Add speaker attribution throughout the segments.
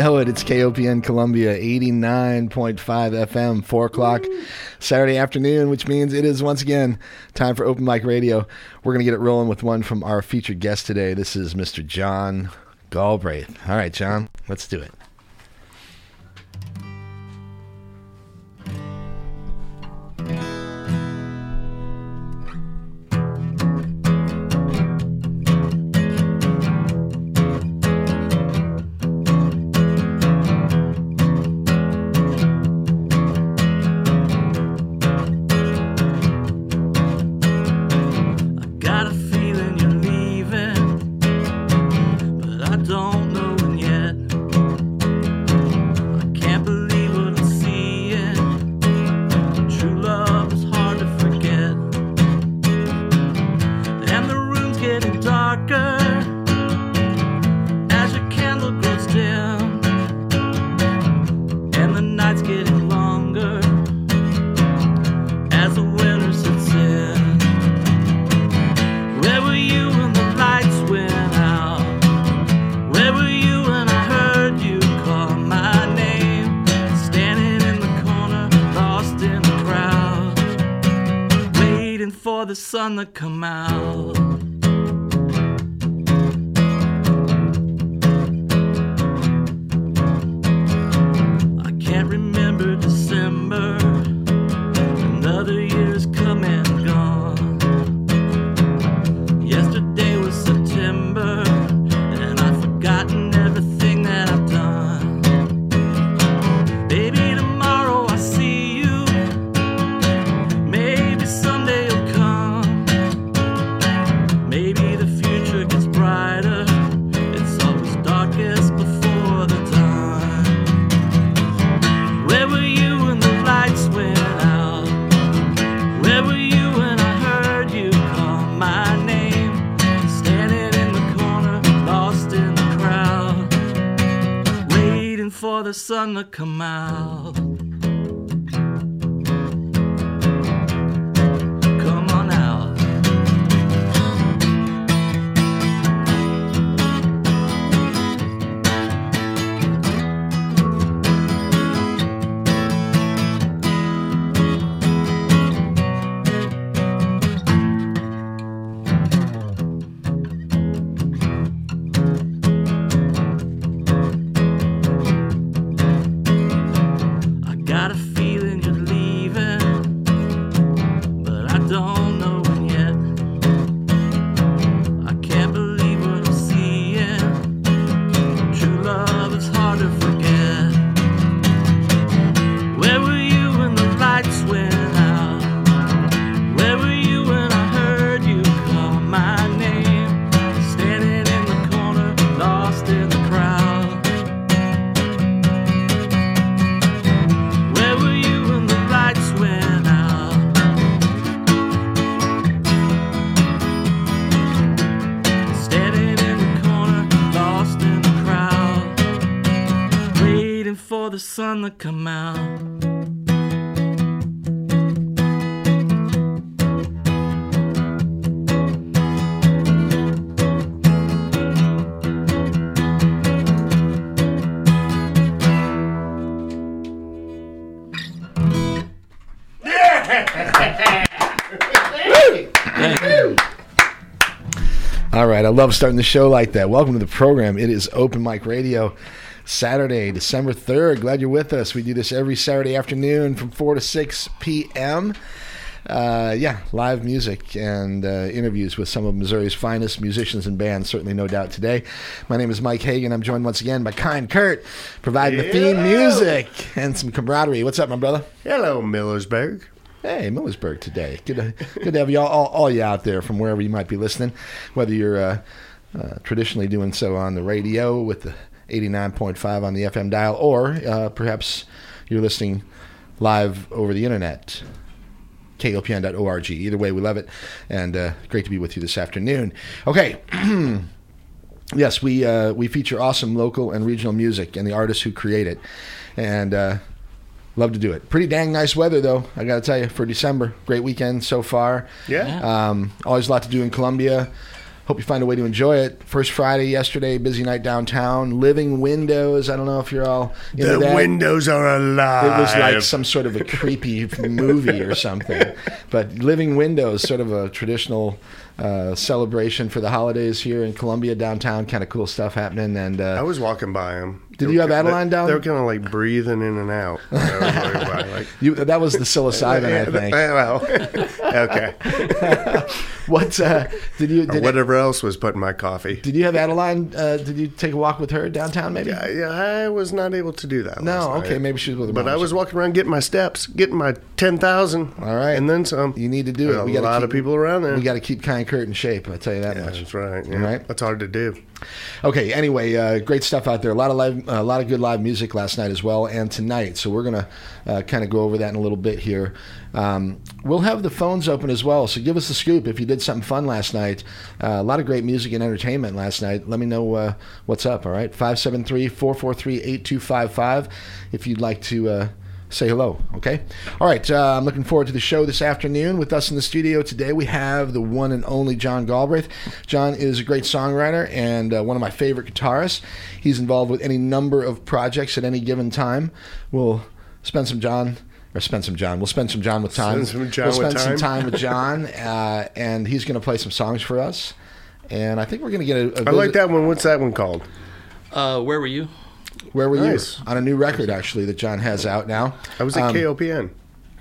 Speaker 1: know it. It's KOPN Columbia, 89.5 FM, 4 o'clock Saturday afternoon, which means it is once again time for Open Mic Radio. We're going to get it rolling with one from our featured guest today. This is Mr. John Galbraith. All right, John, let's do it.
Speaker 2: The sun to come out. For the come out.
Speaker 1: All right, I love starting the show like that. Welcome to the program. It is Open Mic Radio, Saturday, December 3rd. Glad you're with us. We do this every Saturday afternoon from 4 to 6 p.m. Uh, yeah, live music and uh, interviews with some of Missouri's finest musicians and bands, certainly no doubt today. My name is Mike Hagan. I'm joined once again by Kind Kurt, providing the theme music and some camaraderie. What's up, my brother?
Speaker 3: Hello, Millersburg.
Speaker 1: Hey, Millersburg today. Good to, good to have you all, all, all you out there from wherever you might be listening, whether you're uh, uh, traditionally doing so on the radio with the 89.5 on the FM dial, or uh, perhaps you're listening live over the internet. KOPN.org. Either way, we love it, and uh, great to be with you this afternoon. Okay, yes, we uh, we feature awesome local and regional music and the artists who create it, and uh, love to do it. Pretty dang nice weather though. I got to tell you for December. Great weekend so far.
Speaker 3: Yeah.
Speaker 1: Um, always a lot to do in Columbia. Hope you find a way to enjoy it. First Friday yesterday, busy night downtown. Living Windows. I don't know if you're all
Speaker 3: the
Speaker 1: that.
Speaker 3: windows are alive.
Speaker 1: It was like some sort of a creepy movie or something. But Living Windows, sort of a traditional uh, celebration for the holidays here in Columbia downtown. Kind of cool stuff happening. And
Speaker 3: I
Speaker 1: uh,
Speaker 3: was walking by them.
Speaker 1: Did you have Adeline down?
Speaker 3: They were kind of like breathing in and out. when I was walking by, like,
Speaker 1: you, that was the psilocybin, I think.
Speaker 3: Well, okay.
Speaker 1: What uh, did you
Speaker 3: Or
Speaker 1: did,
Speaker 3: whatever else was put in my coffee.
Speaker 1: did you have Adeline? Uh, did you take a walk with her downtown? Maybe.
Speaker 3: I, yeah, I was not able to do that.
Speaker 1: No, okay, maybe she was with
Speaker 3: But I was walking around getting my steps, getting my ten thousand.
Speaker 1: All right.
Speaker 3: and then some.
Speaker 1: You need to do it. We
Speaker 3: a
Speaker 1: gotta
Speaker 3: lot
Speaker 1: keep-
Speaker 3: of people around there.
Speaker 1: We got to keep Kind Kurt in shape. I tell you that
Speaker 3: yeah,
Speaker 1: much.
Speaker 3: that's right. Yeah.
Speaker 1: Right.
Speaker 3: That's hard to do.
Speaker 1: Okay. Anyway, uh, great stuff out there. A lot of live, a lot of good live music last night as well, and tonight. So we're gonna uh, kind of go over that in a little bit here. Um, we'll have the phones open as well. So give us a scoop if you did something fun last night. Uh, a lot of great music and entertainment last night. Let me know uh, what's up. All right. 573-443-8255 If you'd like to. Uh, say hello. Okay. All right. Uh, I'm looking forward to the show this afternoon. With us in the studio today, we have the one and only John Galbraith. John is a great songwriter and uh, one of my favorite guitarists. He's involved with any number of projects at any given time. We'll spend some John. Or spend some John. We'll spend some John with time.
Speaker 3: Spend some John
Speaker 1: we'll
Speaker 3: with
Speaker 1: spend some
Speaker 3: time.
Speaker 1: time with John, uh, and he's going to play some songs for us. And I think we're going to get a, a
Speaker 3: I like that one. What's that one called?
Speaker 4: Uh, where were you?
Speaker 1: Where were
Speaker 3: Nice.
Speaker 1: you on a new record actually that John has out now?
Speaker 3: I was at
Speaker 1: Um,
Speaker 3: KOPN.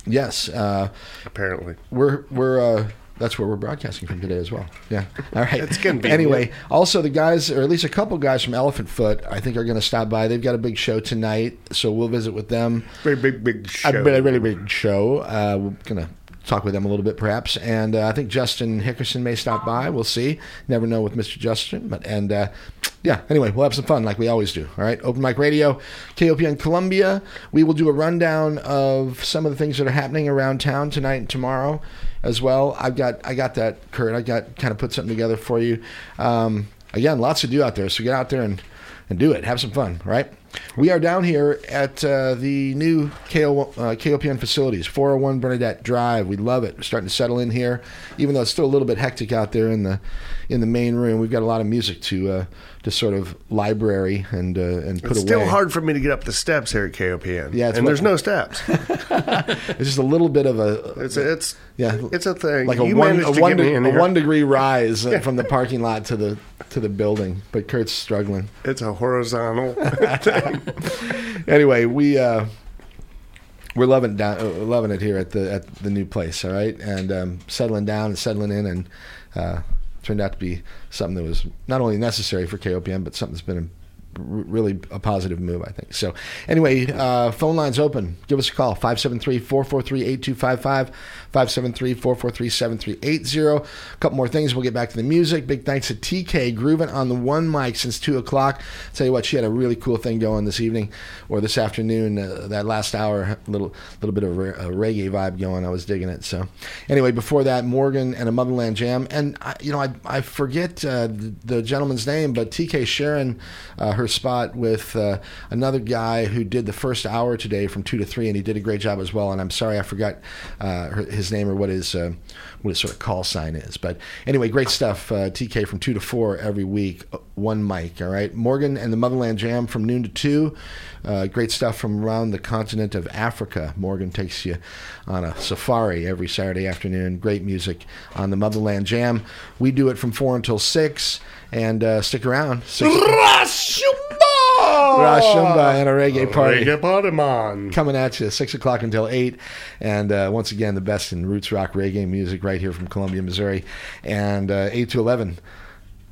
Speaker 1: Yes, uh,
Speaker 3: Apparently,
Speaker 1: we're we're uh, that's where we're broadcasting from today as well. Yeah. All right.
Speaker 3: It's convenient.
Speaker 1: Anyway, also the guys, or at least a couple guys from Elephant Foot, I think are going to stop by. They've got a big show tonight, so we'll visit with them.
Speaker 3: very big, big show.
Speaker 1: A really, really big show. Uh, we're going to talk with them a little bit, perhaps. And uh, I think Justin Hickerson may stop by. We'll see. Never know with Mr. Justin, but and uh, yeah. Anyway, we'll have some fun like we always do. All right. Open Mic Radio, KOPN Columbia. We will do a rundown of some of the things that are happening around town tonight and tomorrow, as well. I've got I got that, Kurt. I got kind of put something together for you. Um, again, lots to do out there. So get out there and and do it. Have some fun. Right. We are down here at uh, the new KO, uh, KOPN facilities, 401 Bernadette Drive. We love it. We're starting to settle in here, even though it's still a little bit hectic out there in the in the main room. We've got a lot of music to uh, to sort of library and uh, and put
Speaker 3: It's
Speaker 1: away.
Speaker 3: still hard for me to get up the steps here at KOPN.
Speaker 1: Yeah, it's
Speaker 3: and
Speaker 1: what-
Speaker 3: there's no steps.
Speaker 1: It's just a little bit of a
Speaker 3: It's a, it's
Speaker 1: Yeah.
Speaker 3: it's a thing.
Speaker 1: like a
Speaker 3: you
Speaker 1: one a
Speaker 3: to
Speaker 1: one,
Speaker 3: get me
Speaker 1: de- a one degree rise uh, from the parking lot to the to the building. But Kurt's struggling.
Speaker 3: It's a horizontal.
Speaker 1: anyway, we uh, we're loving down, uh, loving it here at the at the new place. All right, and um, settling down and settling in, and uh, turned out to be something that was not only necessary for KOPN, but something that's been really a positive move, I think. So, anyway, uh, phone lines open. Give us a call 573 443 8255. 573-443-7380. A couple more things. We'll get back to the music. Big thanks to TK grooving on the one mic since two o'clock. Tell you what, she had a really cool thing going this evening or this afternoon. Uh, that last hour, a little little bit of a reggae vibe going. I was digging it. So anyway, before that, Morgan and a Motherland Jam, and I, you know I I forget uh, the, the gentleman's name, but TK Sharon, uh, her spot with uh, another guy who did the first hour today from two to three, and he did a great job as well. And I'm sorry I forgot uh, his name or what his uh, what his sort of call sign is. But anyway, great stuff. Uh, TK from two to four every week, uh, one mic. All right, Morgan and the Motherland Jam from noon to two. Uh, great stuff from around the continent of Africa. Morgan takes you on a safari every Saturday afternoon. Great music on the Motherland Jam. We do it from four until six, and uh, stick around. Six, Rashumba and a reggae party.
Speaker 3: Reggae party man.
Speaker 1: coming at you six o'clock until eight, and uh, once again the best in roots rock reggae music right here from Columbia, Missouri, and uh, eight to eleven.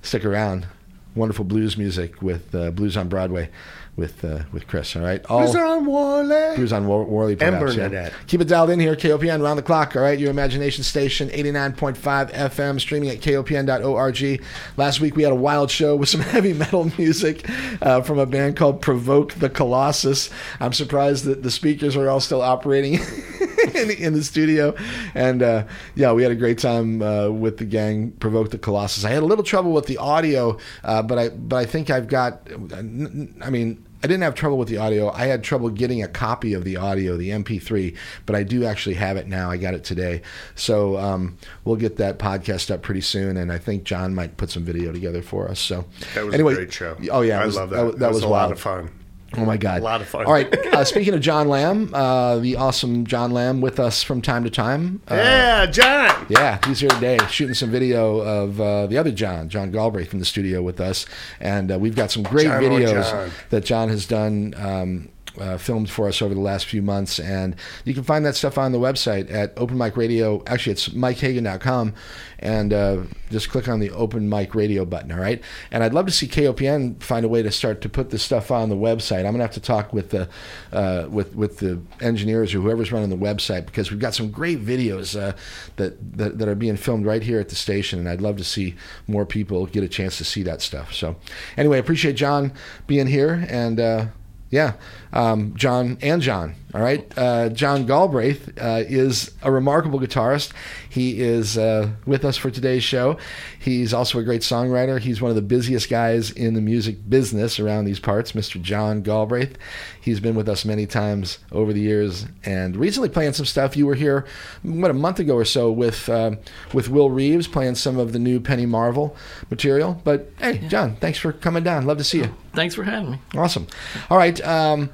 Speaker 1: Stick around, wonderful blues music with uh, Blues on Broadway with uh, with Chris. All right, all
Speaker 3: on Wally?
Speaker 1: Blues on War- Worley
Speaker 3: And
Speaker 1: perhaps, yeah. Keep it dialed in here, KOPN, round the clock, all right? Your imagination station, 89.5 FM, streaming at kopn.org. Last week we had a wild show with some heavy metal music uh, from a band called Provoke the Colossus. I'm surprised that the speakers are all still operating in, in the studio, and uh, yeah, we had a great time uh, with the gang. Provoked the Colossus. I had a little trouble with the audio, uh, but I but I think I've got. I mean. I didn't have trouble with the audio. I had trouble getting a copy of the audio, the MP3, but I do actually have it now. I got it today, so um, we'll get that podcast up pretty soon. And I think John might put some video together for us. So
Speaker 3: That was
Speaker 1: anyway,
Speaker 3: a great show.
Speaker 1: Oh yeah,
Speaker 3: I
Speaker 1: was-
Speaker 3: love that.
Speaker 1: That,
Speaker 3: That, was,
Speaker 1: was
Speaker 3: a
Speaker 1: wild.
Speaker 3: lot of fun.
Speaker 1: Oh my God!
Speaker 3: A lot of fun.
Speaker 1: All right. Uh, speaking of John Lamb, uh, the awesome John Lamb with us from time to time. Uh,
Speaker 3: yeah, John.
Speaker 1: yeah, he's here today shooting some video of uh, the other John, John Galbraith, in the studio with us, and uh, we've got some great
Speaker 3: John
Speaker 1: videos
Speaker 3: John.
Speaker 1: that John has done. Um, uh, filmed for us over the last few months, and you can find that stuff on the website at Open Mic Radio. Actually, it's MikeHagan.com, and uh, just click on the Open Mic Radio button. All right, and I'd love to see KOPN find a way to start to put this stuff on the website. I'm gonna have to talk with the uh, with with the engineers or whoever's running the website because we've got some great videos uh, that, that that are being filmed right here at the station, and I'd love to see more people get a chance to see that stuff. So, anyway, appreciate John being here, and uh, yeah, um, John and John. All right, uh, John Galbraith uh, is a remarkable guitarist. He is uh, with us for today's show. He's also a great songwriter. He's one of the busiest guys in the music business around these parts, Mr. John Galbraith. He's been with us many times over the years, and recently playing some stuff. You were here, what a month ago or so, with uh, with Will Reeves playing some of the new Penny Marvel material. But hey, John, thanks for coming down. Love to see you.
Speaker 2: Thanks for having me.
Speaker 1: Awesome. All right. Um,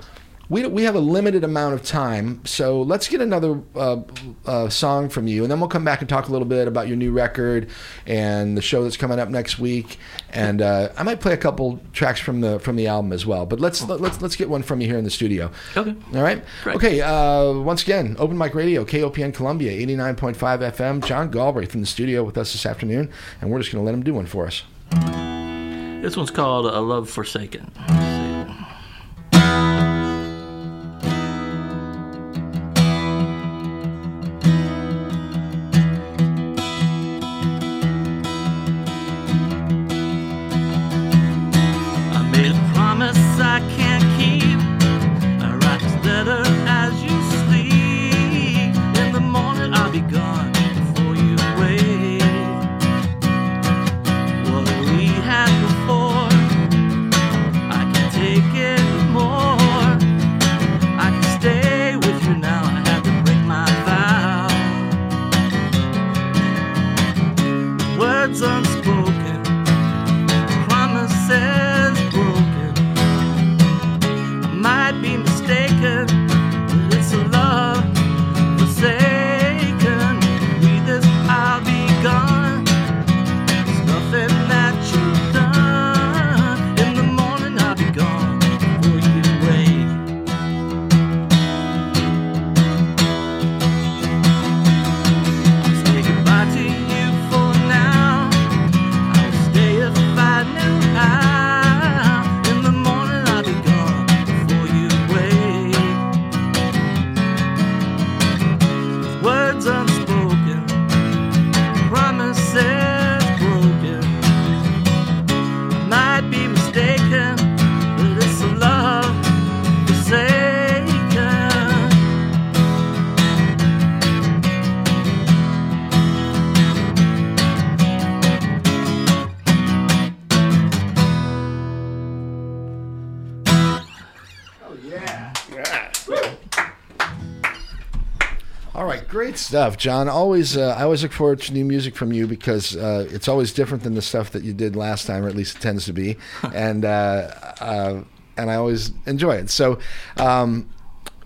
Speaker 1: we, we have a limited amount of time, so let's get another uh, uh, song from you, and then we'll come back and talk a little bit about your new record and the show that's coming up next week. And uh, I might play a couple tracks from the from the album as well. But let's let, let's let's get one from you here in the studio.
Speaker 2: Okay.
Speaker 1: All right.
Speaker 2: Great.
Speaker 1: Okay. Uh, once again, Open Mic Radio, KOPN Columbia, eighty nine point five FM. John Galbraith in the studio with us this afternoon, and we're just going to let him do one for us.
Speaker 2: This one's called A Love Forsaken.
Speaker 1: Stuff, John. Always, uh, I always look forward to new music from you because uh, it's always different than the stuff that you did last time, or at least it tends to be, and uh, uh, and I always enjoy it. So, um,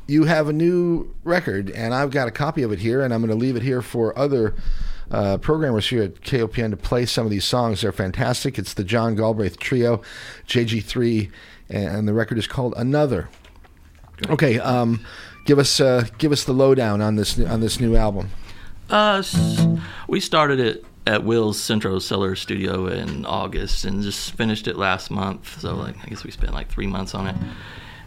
Speaker 1: you have a new record, and I've got a copy of it here, and I'm going to leave it here for other. Uh, programmers here at KOPN to play some of these songs. They're fantastic. It's the John Galbraith Trio, JG3, and the record is called Another. Okay, um, give us uh, give us the lowdown on this on this new album.
Speaker 2: Uh, we started it at Will's Centro Cellar Studio in August and just finished it last month. So like, I guess we spent like three months on it.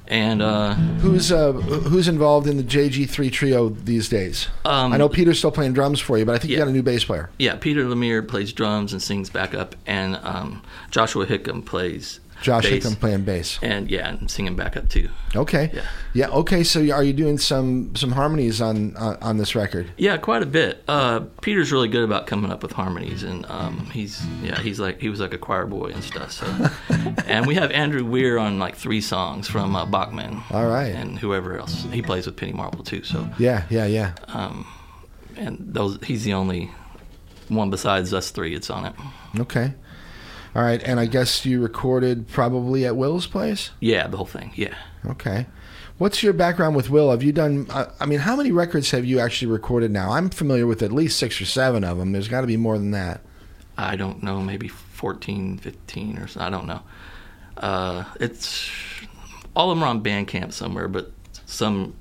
Speaker 2: And uh,
Speaker 1: Who's uh, who's involved in the JG3 trio these days?
Speaker 2: Um,
Speaker 1: I know Peter's still playing drums for you, but I think you got a new bass player.
Speaker 2: yeah, Peter Lemire plays drums and sings backup, and um, Joshua Hickam plays
Speaker 1: Josh
Speaker 4: bass.
Speaker 1: Hickam playing bass.
Speaker 4: and yeah, and singing backup too.
Speaker 1: Okay.
Speaker 4: Yeah.
Speaker 1: Yeah. Okay. So are you doing some some harmonies on on, on this record?
Speaker 4: Yeah, quite a bit. Uh, Peter's really good about coming up with harmonies, and um, he's yeah, he's like he was like a choir boy and stuff. So, and we have Andrew Weir on like three songs from uh, Bachman.
Speaker 1: All right.
Speaker 4: and whoever else he plays with Penny Marble too. So,
Speaker 1: Yeah. Yeah. Yeah.
Speaker 4: and those he's the only one besides us three. It's on it.
Speaker 1: Okay. All right. And I guess you recorded probably at Will's place.
Speaker 4: Yeah, the whole thing. Yeah.
Speaker 1: Okay. What's your background with Will? Have you done? I mean, how many records have you actually recorded now? I'm familiar with at least six or seven of them. There's got to be more than that.
Speaker 4: I don't know, maybe 14, 15 or so. I don't know. Uh, it's all of them are on Bandcamp somewhere, but some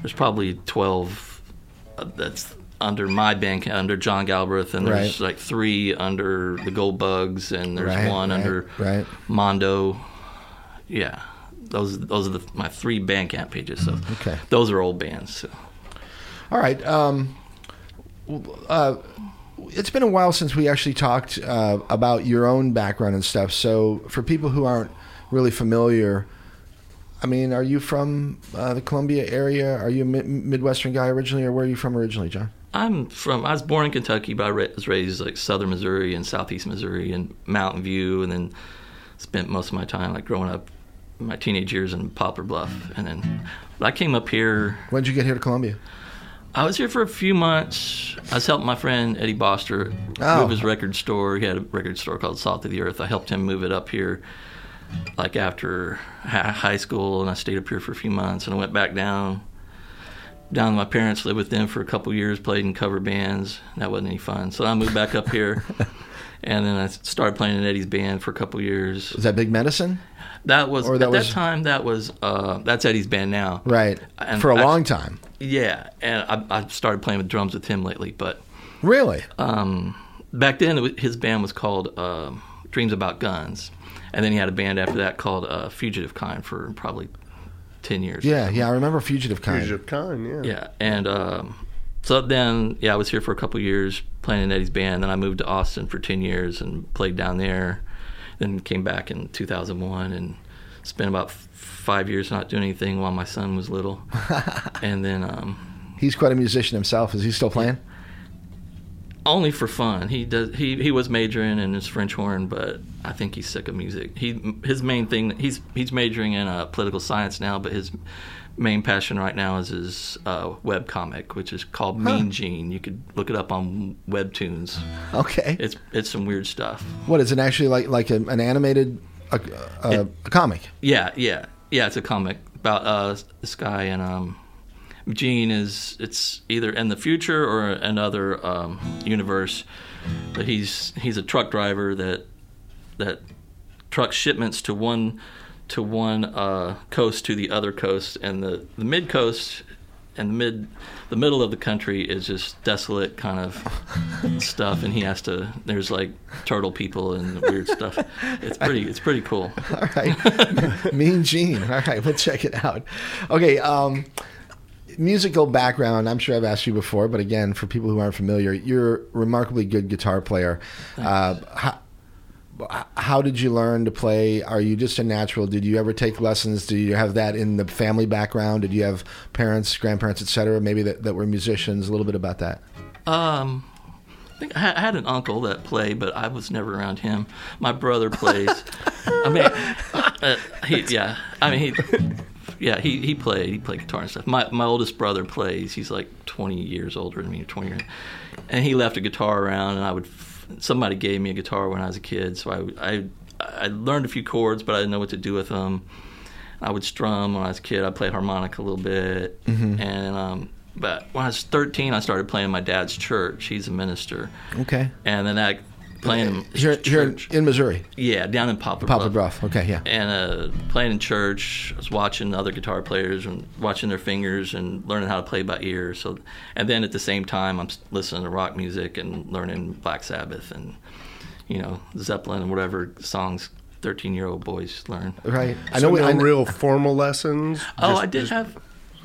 Speaker 4: there's probably 12 uh, that's under my Bandcamp under John Galbraith, and there's
Speaker 1: Right.
Speaker 4: like three under the Gold Bugs, and there's
Speaker 1: Right,
Speaker 4: one
Speaker 1: right,
Speaker 4: under. Mondo. Yeah, those those are the, my three Bandcamp pages. So
Speaker 1: Okay.
Speaker 4: those are old bands. So.
Speaker 1: All right. Um, uh, it's been a while since we actually talked uh, about your own background and stuff. So, for people who aren't really familiar, I mean, are you from uh, the Columbia area? Are you a mi- Midwestern guy originally, or where are you from originally, John?
Speaker 4: I'm from. I was born in Kentucky, but I was raised like southern Missouri and southeast Missouri and Mountain View, and then spent most of my time like growing up, my teenage years in Poplar Bluff, and then I came up here.
Speaker 1: When did you get here to Columbia?
Speaker 4: I was here for a few months. I was helping my friend Eddie Boster
Speaker 1: Oh.
Speaker 4: move his record store. He had a record store called Salt of the Earth. I helped him move it up here, like after high school, and I stayed up here for a few months, and I went back down. Down my parents, lived with them for a couple years, played in cover bands. That wasn't any fun, so I moved back up here, and then I started playing in Eddie's band for a couple years.
Speaker 1: Was that Big Medicine?
Speaker 4: That was
Speaker 1: Or that
Speaker 4: at
Speaker 1: was-
Speaker 4: that time. That was uh, that's Eddie's band now.
Speaker 1: Right.
Speaker 4: And
Speaker 1: For a
Speaker 4: I-
Speaker 1: long time.
Speaker 4: Yeah, and I, I started playing with drums with him lately, but
Speaker 1: Really?
Speaker 4: um, back then was, his band was called um, Dreams About Guns, and then he had a band after that called uh, Fugitive Kind for probably ten years.
Speaker 1: yeah. Yeah. I remember Fugitive Kind.
Speaker 3: Fugitive Kind, yeah.
Speaker 4: yeah, and um, so then yeah, I was here for a couple years playing in Eddie's band. Then I moved to Austin for ten years and played down there. Then came back in 2001 and spent about f- five years not doing anything while my son was little, and then. Um,
Speaker 1: He's quite a musician himself. Is he still playing?
Speaker 4: Only for fun. He does. He he was majoring in his French horn, but I think he's sick of music. He his main thing. He's he's majoring in uh, political science now, but his main passion right now is his uh, web comic, which is called Mean Gene. You could look it up on Webtoons.
Speaker 1: Okay.
Speaker 4: It's it's some weird stuff.
Speaker 1: What is it actually like? Like a, an animated a, a, a comic?
Speaker 4: Yeah, yeah, yeah. It's a comic about uh, this guy and um, Gene is it's either in the future or another um, universe, but he's he's a truck driver that that trucks shipments to one to one uh, coast to the other coast, and the the mid coast and the mid the middle of the country is just desolate kind of stuff, and he has to. There's like turtle people and weird stuff. It's pretty. It's pretty cool.
Speaker 1: All right. mean Gene. All right, we'll check it out. Okay. Um, musical background. I'm sure I've asked you before, but again, for people who aren't familiar, you're a remarkably good guitar player. Uh, how, how did you learn to play? Are you just a natural? Did you ever take lessons? Do you have that in the family background? Did you have parents, grandparents, etc., maybe that, that were musicians? A little bit about that.
Speaker 4: Um, I think I had- I had an uncle that played, but I was never around him. My brother plays. I mean, uh, he, yeah. I mean, he, yeah, he, he played. He played guitar and stuff. My my oldest brother plays. He's like 20 years older than me, 20 years, and he left a guitar around. And I would, somebody gave me a guitar when I was a kid, so I I I learned a few chords, but I didn't know what to do with them. I would strum when I was a kid. I played harmonica a little bit, and um, but when I was 13, I started playing in my dad's church. He's a minister,
Speaker 1: Okay.
Speaker 4: and then I playing in
Speaker 1: Here, here in,
Speaker 4: church.
Speaker 1: in Missouri,
Speaker 4: yeah, down in Poplar,
Speaker 1: Poplar
Speaker 4: Bluff.
Speaker 1: Bluff. Okay, yeah.
Speaker 4: And uh, playing in church, I was watching other guitar players and watching their fingers and learning how to play by ear. So, and then at the same time, I'm listening to rock music and learning Black Sabbath and you know Zeppelin and whatever songs 13 year old boys learn.
Speaker 1: Right. I
Speaker 3: So
Speaker 1: know.
Speaker 3: no
Speaker 1: I know
Speaker 3: real formal lessons.
Speaker 4: Oh,
Speaker 3: Just-
Speaker 4: I did
Speaker 3: just-
Speaker 4: have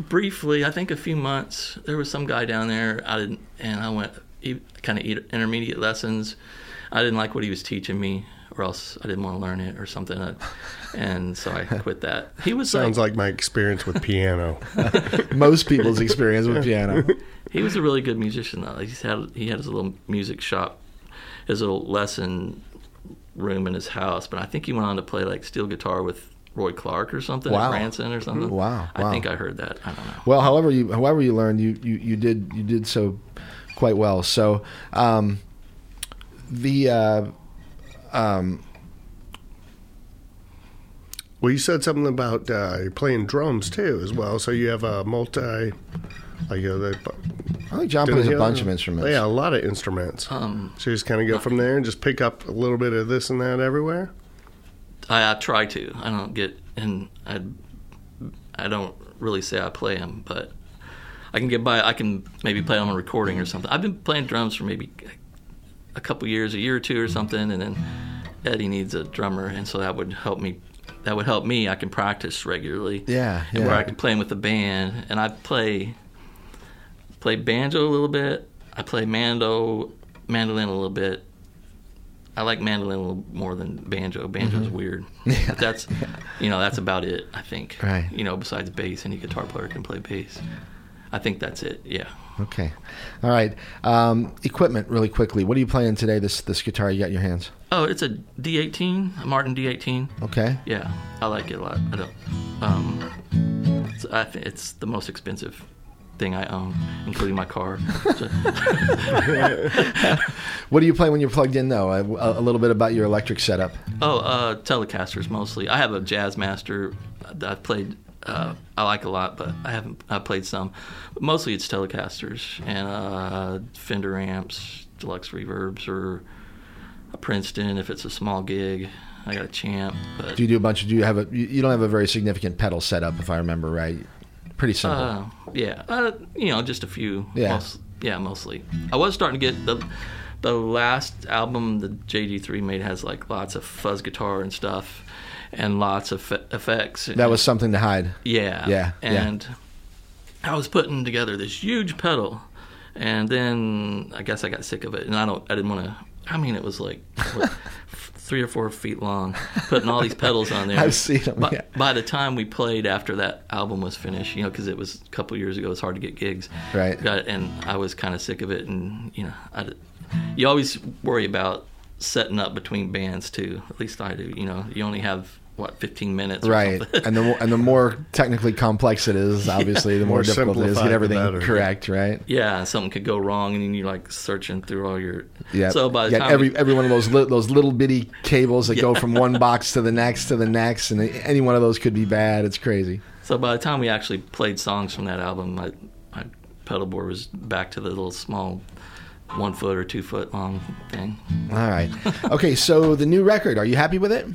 Speaker 4: briefly. I think a few months. There was some guy down there. I didn't, and I went kind of intermediate lessons. I didn't like what he was teaching me, or else I didn't want to learn it or something. Uh, and so I quit that. He was
Speaker 3: Sounds
Speaker 4: like,
Speaker 3: like my experience with piano.
Speaker 1: Most people's experience with piano.
Speaker 4: he was a really good musician though. He's had he had his little music shop, his little lesson room in his house. But I think he went on to play like steel guitar with Roy Clark or something
Speaker 1: Wow.
Speaker 4: at Branson or something.
Speaker 1: Wow,
Speaker 4: I think I heard that. I don't know.
Speaker 1: Well, however you however you learned, you you, you did you did so quite well. So um, the uh, um,
Speaker 3: Well, you said something about uh, you're playing drums too, as well. So you have a multi, like uh, they,
Speaker 1: I think John plays a bunch of instruments.
Speaker 3: Yeah, a lot of instruments.
Speaker 4: Um,
Speaker 3: so you just kind of go from there and just pick up a little bit of this and that everywhere.
Speaker 4: I, I try to. I don't get and I I don't really say I play them, but I can get by. I can maybe play on a recording or something. I've been playing drums for maybe a couple years, a year or two or something, and then Eddie needs a drummer, and so that would help me. That would help me. I can practice regularly.
Speaker 1: Yeah,
Speaker 4: and
Speaker 1: yeah.
Speaker 4: where I can play with the band, and I play play banjo a little bit. I play mando mandolin a little bit. I like mandolin a little more than banjo. Banjo's
Speaker 1: Mm-hmm.
Speaker 4: weird. But that's you know that's about it. I think.
Speaker 1: Right.
Speaker 4: You know, besides bass, any guitar player can play bass. I think that's it. Yeah.
Speaker 1: Okay, all right. Um, equipment, really quickly. What are you playing today? This this guitar you got in your hands?
Speaker 4: Oh, it's a D18, a Martin D18.
Speaker 1: Okay.
Speaker 4: Yeah, I like it a lot. I don't. Um, it's, I think it's the most expensive thing I own, including my car.
Speaker 1: What do you play when you're plugged in, though? A, a little bit about your electric setup.
Speaker 4: Oh, uh, Telecasters mostly. I have a Jazzmaster that I've played. Uh, I like a lot, but I haven't. I played some. But mostly it's Telecasters and uh, Fender amps, deluxe reverbs, or a Princeton if it's a small gig. I got a Champ, but
Speaker 1: Do you do a bunch of? Do you have a? You don't have a very significant pedal setup, if I remember right. Pretty simple.
Speaker 4: uh, yeah, uh, you know, just a few.
Speaker 1: Yeah.
Speaker 4: Most, yeah, mostly. I was starting to get the the last album the JG3 made has like lots of fuzz guitar and stuff, and lots of fe- effects.
Speaker 1: that was something to hide.
Speaker 4: Yeah.
Speaker 1: Yeah, yeah.
Speaker 4: And I was putting together this huge pedal, and then I guess I got sick of it, and I don't. I didn't want to. I mean, it was like what, three or four feet long, putting all these pedals on there.
Speaker 1: I've seen 'em,
Speaker 4: By,
Speaker 1: yeah.
Speaker 4: by the time we played after that album was finished, you know, because it was a couple years ago, it's hard to get gigs.
Speaker 1: Right.
Speaker 4: And I was kind of sick of it, and you know, I, you always worry about setting up between bands too. At least I do. You know, you only have what 15 minutes.
Speaker 1: Right,
Speaker 4: something.
Speaker 1: and the more, and the more technically complex it is, obviously, the more,
Speaker 3: More
Speaker 1: difficult it is to get everything
Speaker 3: better.
Speaker 1: correct. Right.
Speaker 4: Yeah, something could go wrong, and then you're like searching through all your.
Speaker 1: Yeah.
Speaker 4: So by the
Speaker 1: yeah,
Speaker 4: time
Speaker 1: every
Speaker 4: we-
Speaker 1: every one of those li- those little bitty cables that go from one box to the next to the next, and any one of those could be bad. It's crazy.
Speaker 4: so by the time we actually played songs from that album, my my pedal board was back to the little small, one foot or two foot long thing.
Speaker 1: All right. Okay. So the new record, are you happy with it?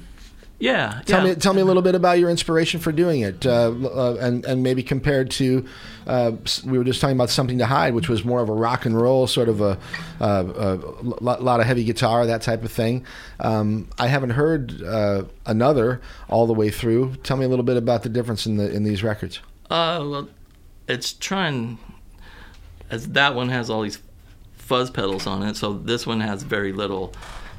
Speaker 4: Yeah.
Speaker 1: Tell
Speaker 4: yeah.
Speaker 1: me tell me a little bit about your inspiration for doing it, uh, uh, and and maybe compared to uh, we were just talking about something to hide, which was more of a rock and roll sort of a, uh, a lot, lot of heavy guitar, that type of thing. Um, I haven't heard uh, another all the way through. Tell me a little bit about the difference in the in these records.
Speaker 4: Uh, well, it's trying. As that one has all these fuzz pedals on it, so this one has very little,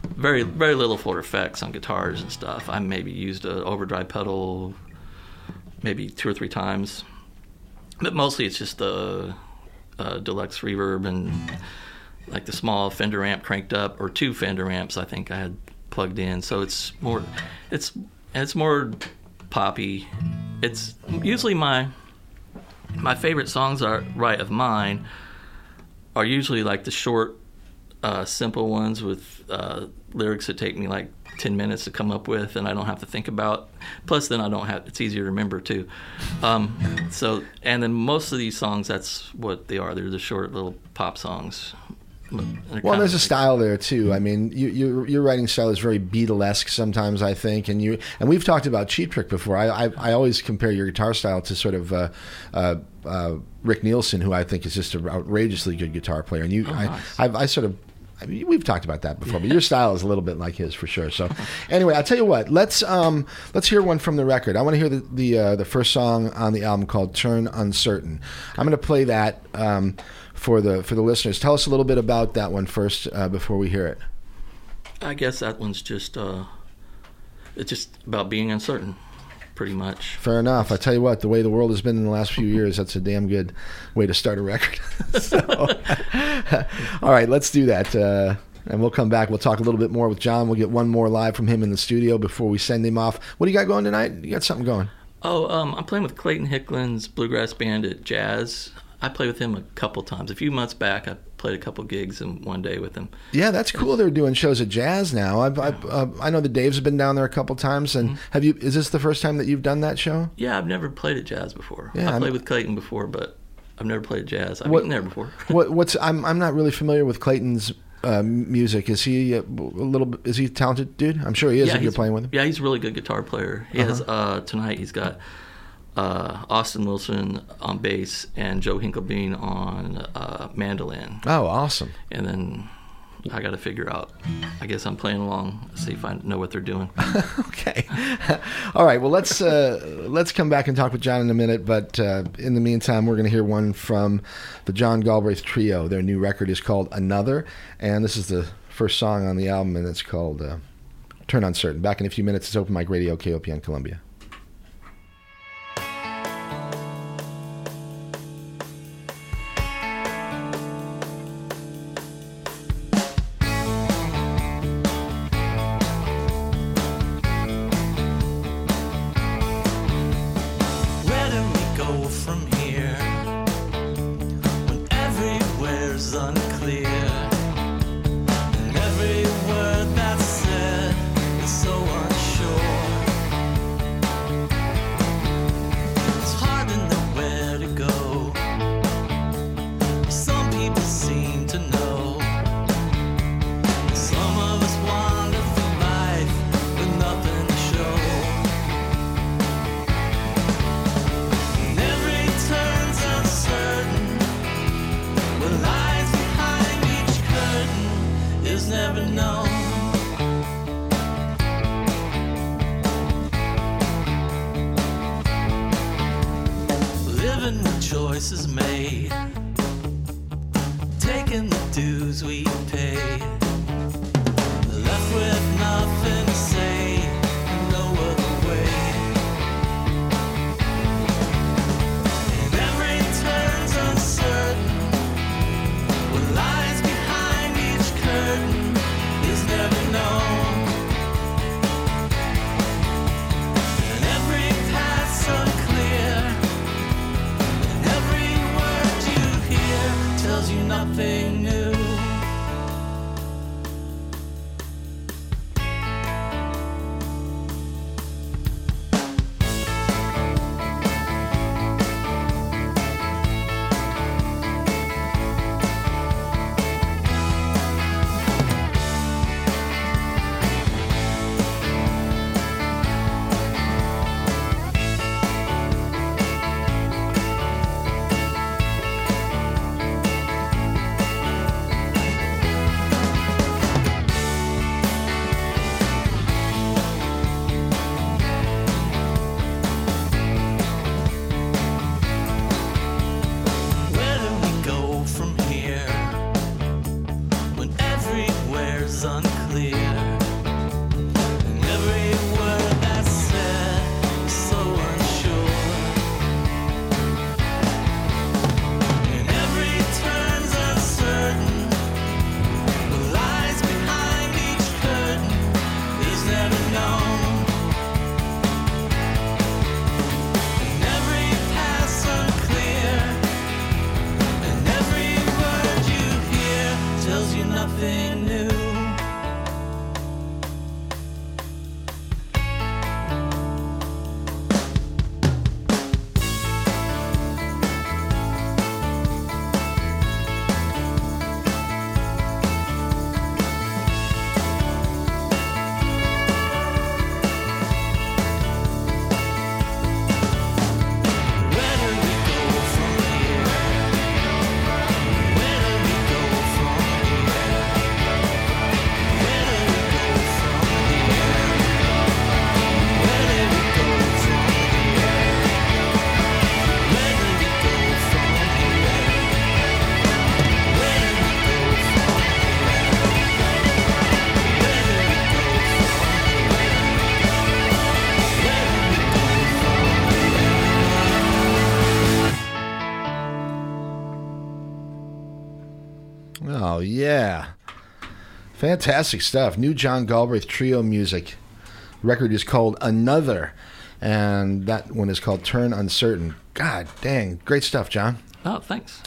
Speaker 4: very very little for effects on guitars and stuff. I maybe used an overdrive pedal, maybe two or three times, but mostly it's just the uh, deluxe reverb and like the small Fender amp cranked up, or two Fender amps I think I had plugged in. So it's more, it's it's more poppy. It's usually my my favorite songs are right of mine are usually like the short, uh, simple ones with uh, lyrics that take me like ten minutes to come up with, and I don't have to think about. Plus, then I don't have. It's easier to remember too. Um, so, and then most of these songs, that's what they are. They're the short little pop songs. They're
Speaker 1: Well, there's a style there too. I mean, you, you, your writing style is very Beatlesque sometimes, I think, and you and we've talked about Cheap Trick before. I I, I always compare your guitar style to sort of uh, uh, uh, Rick Nielsen, who I think is just an outrageously good guitar player. And you,
Speaker 4: Oh,
Speaker 1: I. I, I sort of. I mean, we've talked about that before, but your style is a little bit like his for sure. So, anyway, I'll tell you what. Let's um, let's hear one from the record. I want to hear the the, uh, the first song on the album called "Turn Uncertain." I'm going to play that um, for the for the listeners. Tell us a little bit about that one first uh, before we hear it.
Speaker 4: I guess that one's just uh, it's just about being uncertain, pretty much.
Speaker 1: Fair enough. I tell you what, the way the world has been in the last few years, that's a damn good way to start a record. so, all right, let's do that. Uh, and we'll come back. We'll talk a little bit more with John. We'll get one more live from him in the studio before we send him off. What do you got going tonight? You got something going?
Speaker 4: Oh, um, I'm playing with Clayton Hicklin's bluegrass band at Jazz. I played with him a couple times. A few months back, I played a couple gigs in one day with them.
Speaker 1: Yeah, that's cool. They're doing shows at Jazz now. I've, I've, uh, I know the Dave's been down there a couple times. And
Speaker 4: Mm-hmm.
Speaker 1: have you? Is this the first time that you've done that show?
Speaker 4: Yeah, I've never played at Jazz before.
Speaker 1: Yeah,
Speaker 4: I
Speaker 1: I'm-
Speaker 4: played with Clayton before, but I've never played Jazz. I've
Speaker 1: What-
Speaker 4: been there before.
Speaker 1: what, what's? I'm, I'm not really familiar with Clayton's uh, music. Is he a, a little? Is he a talented dude? I'm sure he is. if you're
Speaker 4: he's-
Speaker 1: playing with him.
Speaker 4: Yeah, he's a really good guitar player. He has uh, tonight. He's got uh, Austin Wilson on bass and Joe Hinklebean on uh, mandolin,
Speaker 1: Oh, awesome.
Speaker 4: and then I got to figure out. I guess I'm playing along, see if I know what they're doing.
Speaker 1: Okay. All right. Well, let's uh, let's come back and talk with John in a minute. But uh, in the meantime, we're going to hear one from the John Galbraith Trio. Their new record is called Another, and this is the first song on the album, and it's called uh, Turn Uncertain. Back in a few minutes. It's Open Mic Radio, KOPN Columbia. Fantastic stuff. New John Galbraith trio music. Record is called Another, and that one is called Turn Uncertain. God dang, great stuff, John.
Speaker 4: Oh, thanks.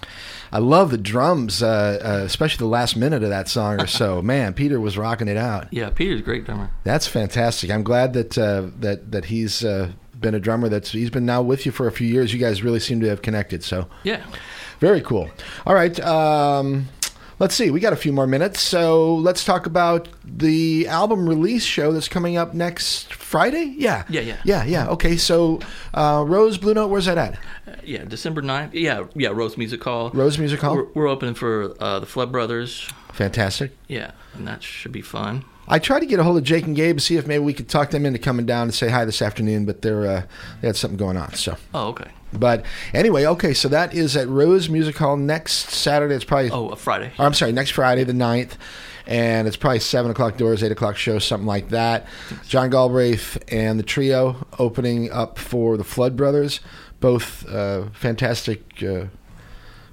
Speaker 1: I love the drums, uh, uh, especially the last minute of that song or so. Man, Peter was rocking it out.
Speaker 4: Yeah, Peter's a great drummer.
Speaker 1: That's fantastic. I'm glad that uh, that that he's uh, been a drummer. That's he's been now with you for a few years. You guys really seem to have connected. So
Speaker 4: Yeah.
Speaker 1: very cool. All right. Um, let's see. We got a few more minutes. So let's talk about the album release show that's coming up next Friday. Yeah.
Speaker 4: Yeah, yeah.
Speaker 1: Yeah, yeah. Okay. So uh, Rose Blue Note, where's that at?
Speaker 4: Yeah, December 9th. Yeah, yeah, Rose Music Hall.
Speaker 1: Rose Music Hall?
Speaker 4: We're, we're opening for uh, the Flood Brothers.
Speaker 1: Fantastic.
Speaker 4: Yeah, and that should be fun.
Speaker 1: I tried to get a hold of Jake and Gabe to see if maybe we could talk them into coming down and say hi this afternoon, but they're uh, they had something going on. So,
Speaker 4: Oh, okay.
Speaker 1: But anyway, okay. So that is at Rose Music Hall next Saturday. It's probably
Speaker 4: Oh, a Friday.
Speaker 1: or I'm sorry, next Friday the 9th. And it's probably seven o'clock doors, eight o'clock show, something like that. John Galbraith and the trio opening up for the Flood Brothers, both uh, fantastic uh,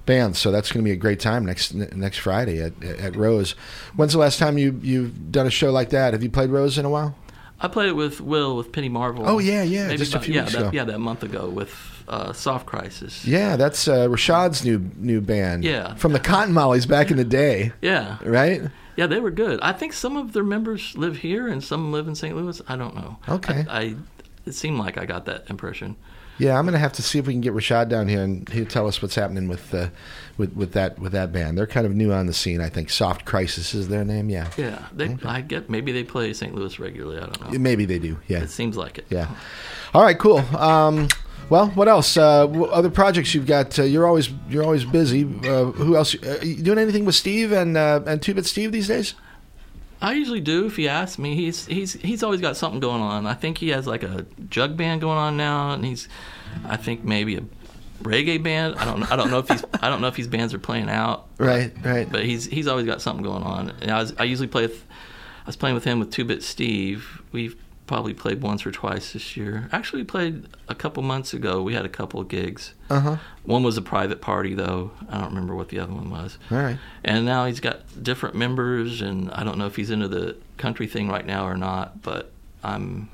Speaker 1: bands. So that's going to be a great time next next Friday at, at Rose. When's the last time you you've done a show like that? Have you played Rose in a while?
Speaker 4: I played it with Will with Penny Marvel.
Speaker 1: Oh, yeah, yeah,
Speaker 4: Maybe
Speaker 1: just a few
Speaker 4: yeah,
Speaker 1: weeks
Speaker 4: that,
Speaker 1: ago.
Speaker 4: Yeah, that month ago with uh, Soft Crisis.
Speaker 1: Yeah, that's uh, Rashad's new new band.
Speaker 4: Yeah.
Speaker 1: from the Cotton Mollies back in the day,
Speaker 4: Yeah.
Speaker 1: right?
Speaker 4: Yeah, they were good. I think some of their members live here and some live in St. Louis. I don't know.
Speaker 1: Okay.
Speaker 4: I, I it seemed like I got that impression.
Speaker 1: Yeah, I'm gonna have to see if we can get Rashad down here and he'll tell us what's happening with uh, with with that with that band. They're kind of new on the scene, I think. Soft Crisis is their name. Yeah,
Speaker 4: Yeah, they. I get maybe they play St. Louis regularly. I don't know.
Speaker 1: maybe they do. Yeah,
Speaker 4: It seems like it.
Speaker 1: yeah. All right, cool. Um, well, what else? Uh, what other projects you've got? Uh, you're always you're always busy. Uh, who else? Uh, you doing anything with Steve and uh, and Two Bit Steve these days?
Speaker 4: I usually do if you ask me. He's he's he's always got something going on. I think he has like a jug band going on now, and he's I think maybe a reggae band. I don't I don't know if he's I don't know if his bands are playing out.
Speaker 1: Right, right.
Speaker 4: But he's he's always got something going on. And I was I usually play with I was playing with him with Two Bit Steve. We've probably played once or twice this year. Actually, we played a couple months ago. We had a couple of gigs.
Speaker 1: Uh huh.
Speaker 4: One was a private party though. I don't remember what the other one was.
Speaker 1: All right.
Speaker 4: And now he's got different members, and I don't know if he's into the country thing right now or not. But I'm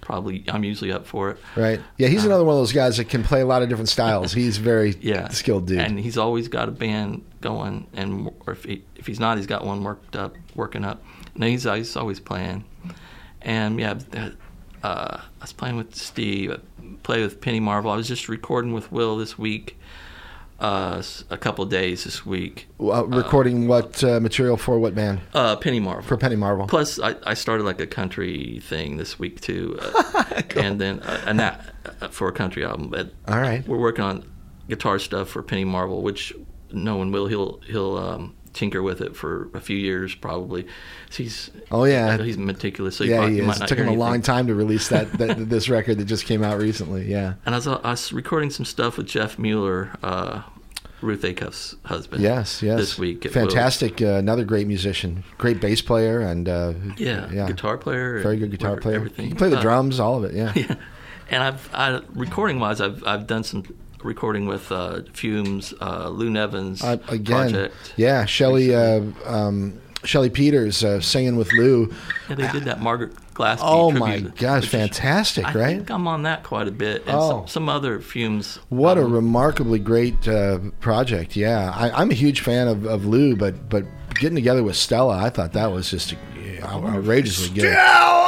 Speaker 4: probably I'm usually up for it.
Speaker 1: Right. Yeah, he's another one of those guys that can play a lot of different styles. He's very
Speaker 4: Yeah,
Speaker 1: skilled dude.
Speaker 4: and he's always got a band going, and or if he, if he's not, he's got one worked up, working up. And he's, he's always playing. And yeah, uh, I was playing with Steve. play with Penny Marvel. I was just recording with Will this week. Uh, a couple of days this week.
Speaker 1: Uh, recording what uh, material for what band?
Speaker 4: Uh, Penny Marvel.
Speaker 1: For Penny Marvel.
Speaker 4: Plus, I, I started like a country thing this week too, uh, and then uh, and that uh, for a country album. But
Speaker 1: All right.
Speaker 4: we're working on guitar stuff for Penny Marvel, which no one will. He'll he'll um, tinker with it for a few years probably. He's
Speaker 1: Oh, yeah.
Speaker 4: he's meticulous. So
Speaker 1: yeah, he is.
Speaker 4: might
Speaker 1: It took him a long time to release that, that this record that just came out recently. Yeah.
Speaker 4: And I was, I was recording some stuff with Jeff Mueller, uh, Ruth Acuff's husband.
Speaker 1: Yes, yes.
Speaker 4: This week.
Speaker 1: Fantastic. Uh, another great musician, great bass player, and uh,
Speaker 4: Yeah, guitar player.
Speaker 1: Very good guitar player.
Speaker 4: Everything.
Speaker 1: You can play the
Speaker 4: Uh,
Speaker 1: drums, all of it. Yeah.
Speaker 4: Yeah, and I've I, recording wise, I've I've done some recording with uh, Fumes, uh, Lou Nevins
Speaker 1: Uh, again,
Speaker 4: project.
Speaker 1: yeah. Shelley, uh, um, Shelley Peters uh, singing with Lou.
Speaker 4: Yeah, they did that Margaret Glaspy.
Speaker 1: Oh
Speaker 4: tribute,
Speaker 1: my gosh, fantastic,
Speaker 4: I
Speaker 1: right?
Speaker 4: think I'm on that quite a bit, and
Speaker 1: Oh.
Speaker 4: some, some other Fumes.
Speaker 1: What a
Speaker 4: um,
Speaker 1: remarkably great uh, project! Yeah, I, I'm a huge fan of, of Lou, but but getting together with Stella, I thought that was just yeah, outrageously good.
Speaker 4: Stella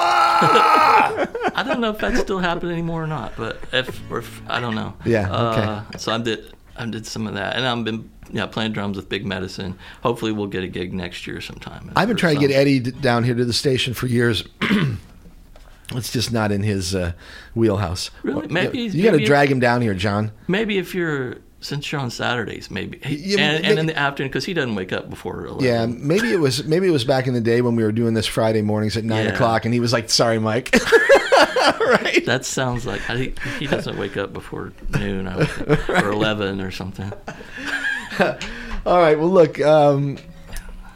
Speaker 4: I don't know if that's still happening anymore or not, but if, or if I don't know.
Speaker 1: Yeah, okay.
Speaker 4: Uh, so I did I did some of that, and I've been yeah playing drums with Big Medicine. Hopefully, we'll get a gig next year sometime.
Speaker 1: I've been
Speaker 4: or
Speaker 1: trying to get. Eddie down here to the station for years. it's just not in his uh, wheelhouse.
Speaker 4: Really? Maybe-
Speaker 1: you got to
Speaker 4: maybe-
Speaker 1: drag him down here, John.
Speaker 4: Maybe if you're since you're on Saturdays, maybe,
Speaker 1: Yeah,
Speaker 4: and,
Speaker 1: may-
Speaker 4: and in the afternoon because he doesn't wake up before. 11.
Speaker 1: Yeah, maybe it was maybe it was back in the day when we were doing this Friday mornings at nine
Speaker 4: Yeah.
Speaker 1: o'clock, and he was like, "Sorry, Mike." right?
Speaker 4: That sounds like I, he doesn't wake up before noon think, or eleven or something.
Speaker 1: All right. Well, look, um,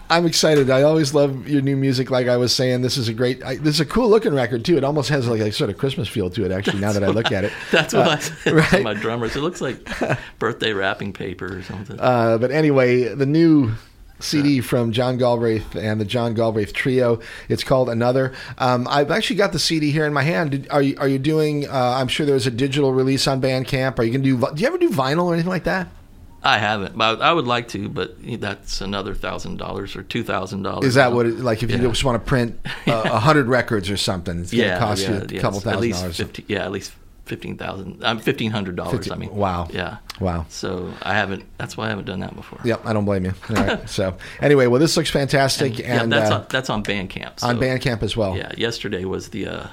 Speaker 1: I'm excited. I always love your new music. Like I was saying, this is a great. I, this is a cool looking record too. It almost has like a sort of Christmas feel to it. Actually, now that I look at it.
Speaker 4: That's what
Speaker 1: Uh,
Speaker 4: I said
Speaker 1: right.
Speaker 4: to my drummers. It looks like birthday wrapping paper or something.
Speaker 1: Uh, but anyway, the new CD from John Galbraith and the John Galbraith Trio. It's called Another. Um, I've actually got the CD here in my hand. Did, are you are you doing? Uh, I'm sure there's a digital release on Bandcamp. Are you gonna do? Do you ever do vinyl or anything like that?
Speaker 2: I haven't, but I would like to. But that's another thousand dollars or two thousand dollars.
Speaker 1: Is that what? It, like if you just want to print uh, a hundred records or something, it's gonna
Speaker 2: Yeah,
Speaker 1: cost
Speaker 2: yeah,
Speaker 1: you a
Speaker 2: yeah,
Speaker 1: couple thousand
Speaker 2: least
Speaker 1: dollars.
Speaker 2: 50, yeah, at least fifteen thousand. I'm fifteen hundred dollars. I mean,
Speaker 1: wow.
Speaker 2: Yeah.
Speaker 1: Wow.
Speaker 2: So I haven't. That's why I haven't done that before.
Speaker 1: Yep, I don't blame you. All right. so anyway, well, this looks fantastic,
Speaker 2: Yeah,
Speaker 1: and
Speaker 2: that's
Speaker 1: uh,
Speaker 2: on, that's on Bandcamp. So,
Speaker 1: on Bandcamp as well.
Speaker 2: Yeah, yesterday was the uh,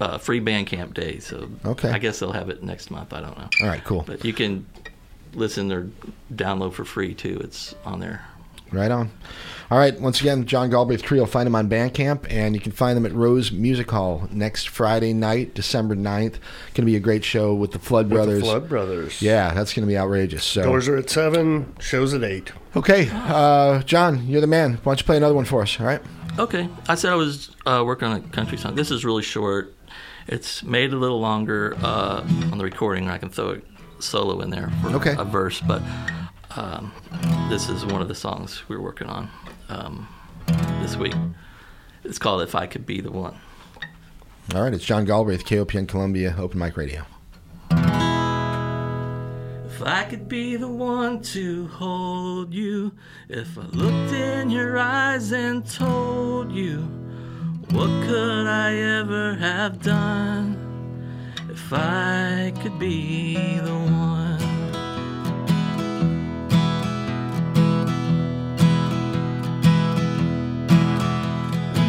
Speaker 2: uh, free Bandcamp day, so
Speaker 1: Okay.
Speaker 2: I guess they'll have it next month. I don't know.
Speaker 1: All right, cool.
Speaker 2: But you can listen or download for free too. It's on there.
Speaker 1: Right on. All right. Once again, John Galbraith Trio. Find them on Bandcamp, and you can find them at Rose Music Hall next Friday night, December 9th. Going to be a great show with the Flood
Speaker 3: With
Speaker 1: Brothers.
Speaker 3: The Flood Brothers.
Speaker 1: Yeah, that's going to be outrageous. So,
Speaker 3: Doors are at seven. Shows at eight.
Speaker 1: okay, uh, John, you're the man. Why don't you play another one for us? All right.
Speaker 2: Okay. I said I was uh, working on a country song. This is really short. It's made a little longer uh, on the recording. I can throw a solo in there for
Speaker 1: Okay.
Speaker 2: a verse, but um, this is one of the songs we're working on um, this week. It's called "If I Could Be the One."
Speaker 1: All right. It's John Galbraith, KOPN Columbia, Open Mic Radio.
Speaker 2: If I could be the one to hold you, if I looked in your eyes and told you, what could I ever have done? If I could be the one.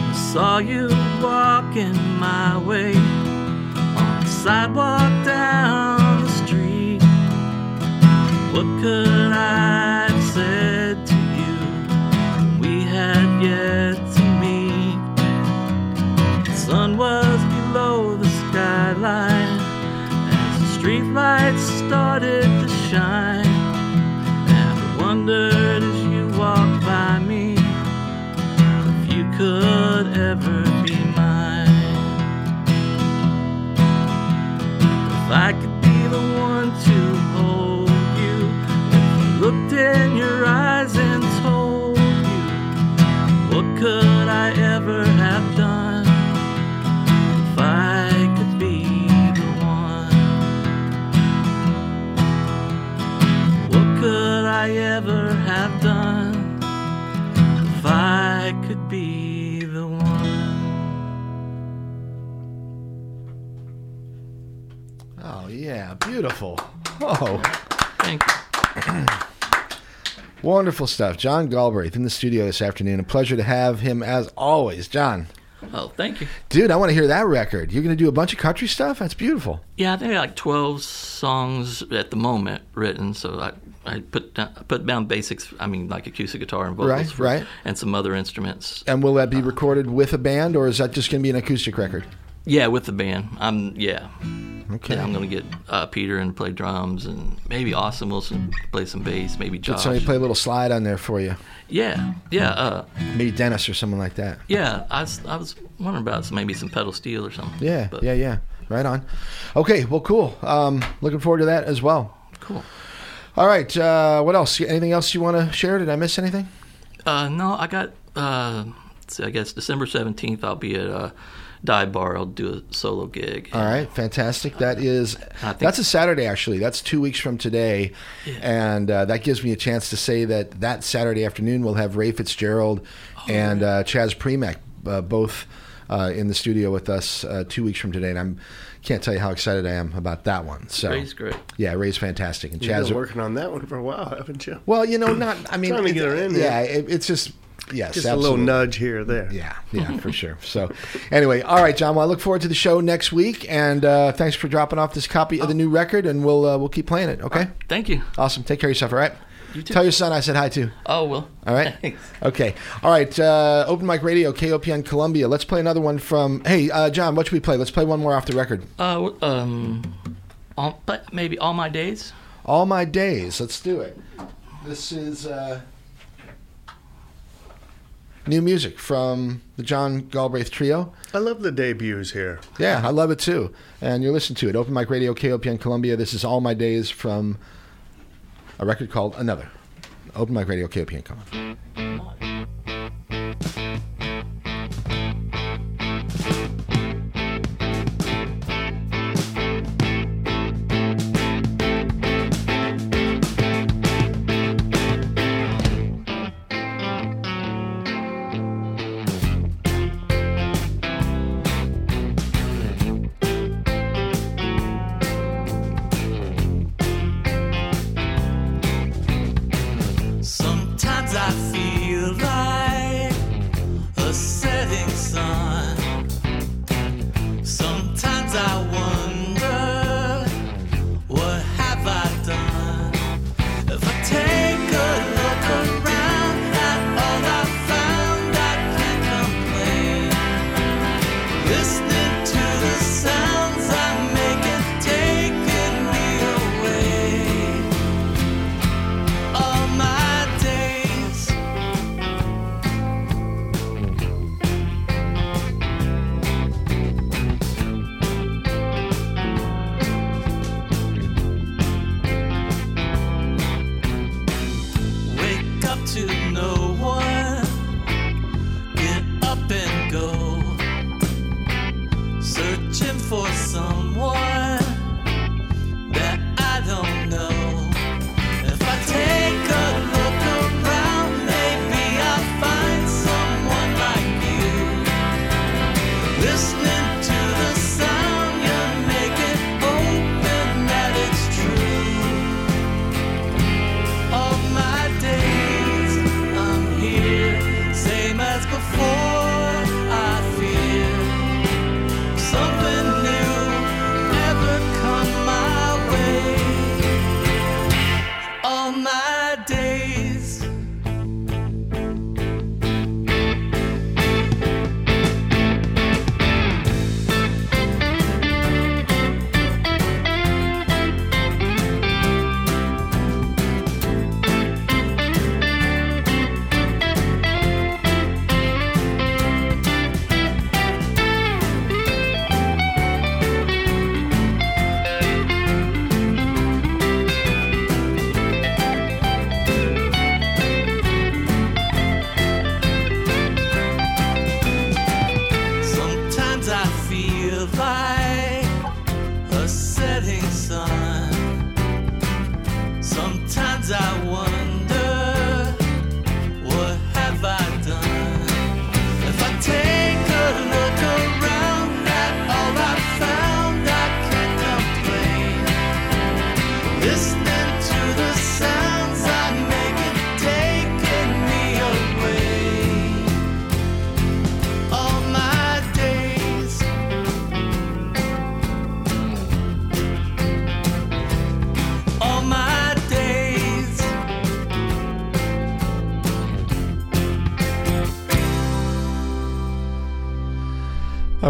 Speaker 2: I Saw you walking my way on the sidewalk down the street. What could streetlights started to shine. And I wondered as you walked by me if you could ever be mine. If I could be the one to hold you, if I looked in your eyes and told you, what could I ever have done? If I could be the one.
Speaker 1: Oh, yeah. Beautiful. Oh.
Speaker 2: Thank you.
Speaker 1: Wonderful stuff. John Galbraith in the studio this afternoon. A pleasure to have him as always. John,
Speaker 2: Oh, thank you.
Speaker 1: dude, I want to hear that record. You're going to do a bunch of country stuff? That's beautiful.
Speaker 2: Yeah, I think like twelve songs at the moment written. So I, I put down, I put down basics. I mean, like acoustic guitar and vocals,
Speaker 1: Right,
Speaker 2: for-
Speaker 1: right.
Speaker 2: and some other instruments.
Speaker 1: And will that be uh, recorded with a band, or is that just going to be an acoustic record?
Speaker 2: Yeah, with the band. I'm yeah.
Speaker 1: Okay.
Speaker 2: Yeah, I'm gonna get uh, Peter and play drums, and maybe Austin Wilson play some bass. Maybe Josh.
Speaker 1: somebody play a little slide on there for you.
Speaker 2: Yeah, yeah, uh,
Speaker 1: Maybe Dennis or someone like that.
Speaker 2: yeah. I was, I was wondering about some, maybe some pedal steel or something.
Speaker 1: Yeah,
Speaker 2: But-
Speaker 1: yeah, yeah. Right on. Okay, well, cool. Um, looking forward to that as well.
Speaker 2: Cool.
Speaker 1: All right. Uh, what else? Anything else you want to share? Did I miss anything?
Speaker 2: Uh, no, I got. Uh, let's see, I guess December seventeenth, I'll be at Dive Bar. I'll do a solo gig.
Speaker 1: All right, fantastic. That is
Speaker 2: I think-
Speaker 1: that's a Saturday actually. That's two weeks from today, and uh, that gives me a chance to say that that Saturday afternoon we'll have Ray Fitzgerald and uh, Chaz Premek uh, both uh, in the studio with us uh, two weeks from today, and I'm can't tell you how excited I am about that one. So
Speaker 2: Ray's great.
Speaker 1: yeah, Ray's fantastic, and
Speaker 3: You've
Speaker 1: Chaz.
Speaker 3: been working on that one for a while, haven't you?
Speaker 1: well, you know, not I mean,
Speaker 3: Trying to get her in
Speaker 1: Yeah, it, it's just yes,
Speaker 3: Just a little nudge here or there.
Speaker 1: Yeah, yeah, for sure. So, anyway, all right, John. Well, I look forward to the show next week, and uh, thanks for dropping off this copy of the new record, and we'll uh, we'll keep playing it. Okay,
Speaker 2: Thank you.
Speaker 1: awesome. Take care of yourself. All right.
Speaker 2: You too.
Speaker 1: Tell your son I said hi too.
Speaker 2: Oh well.
Speaker 1: All right.
Speaker 2: Thanks.
Speaker 1: Okay. All right. Uh, Open Mic Radio, KOPN Columbia. Let's play another one from. Hey, uh, John, what should we play? Let's play one more off the record.
Speaker 2: Uh, um, all, but maybe all my days.
Speaker 1: All My Days. Let's do it. This is uh, new music from the John Galbraith Trio.
Speaker 3: I love the debuts here.
Speaker 1: Yeah, I love it too. And you're listening to it. Open Mic Radio, KOPN Columbia. This is All My Days from a record called Another.
Speaker 2: Open Mic Radio, KOPN. Come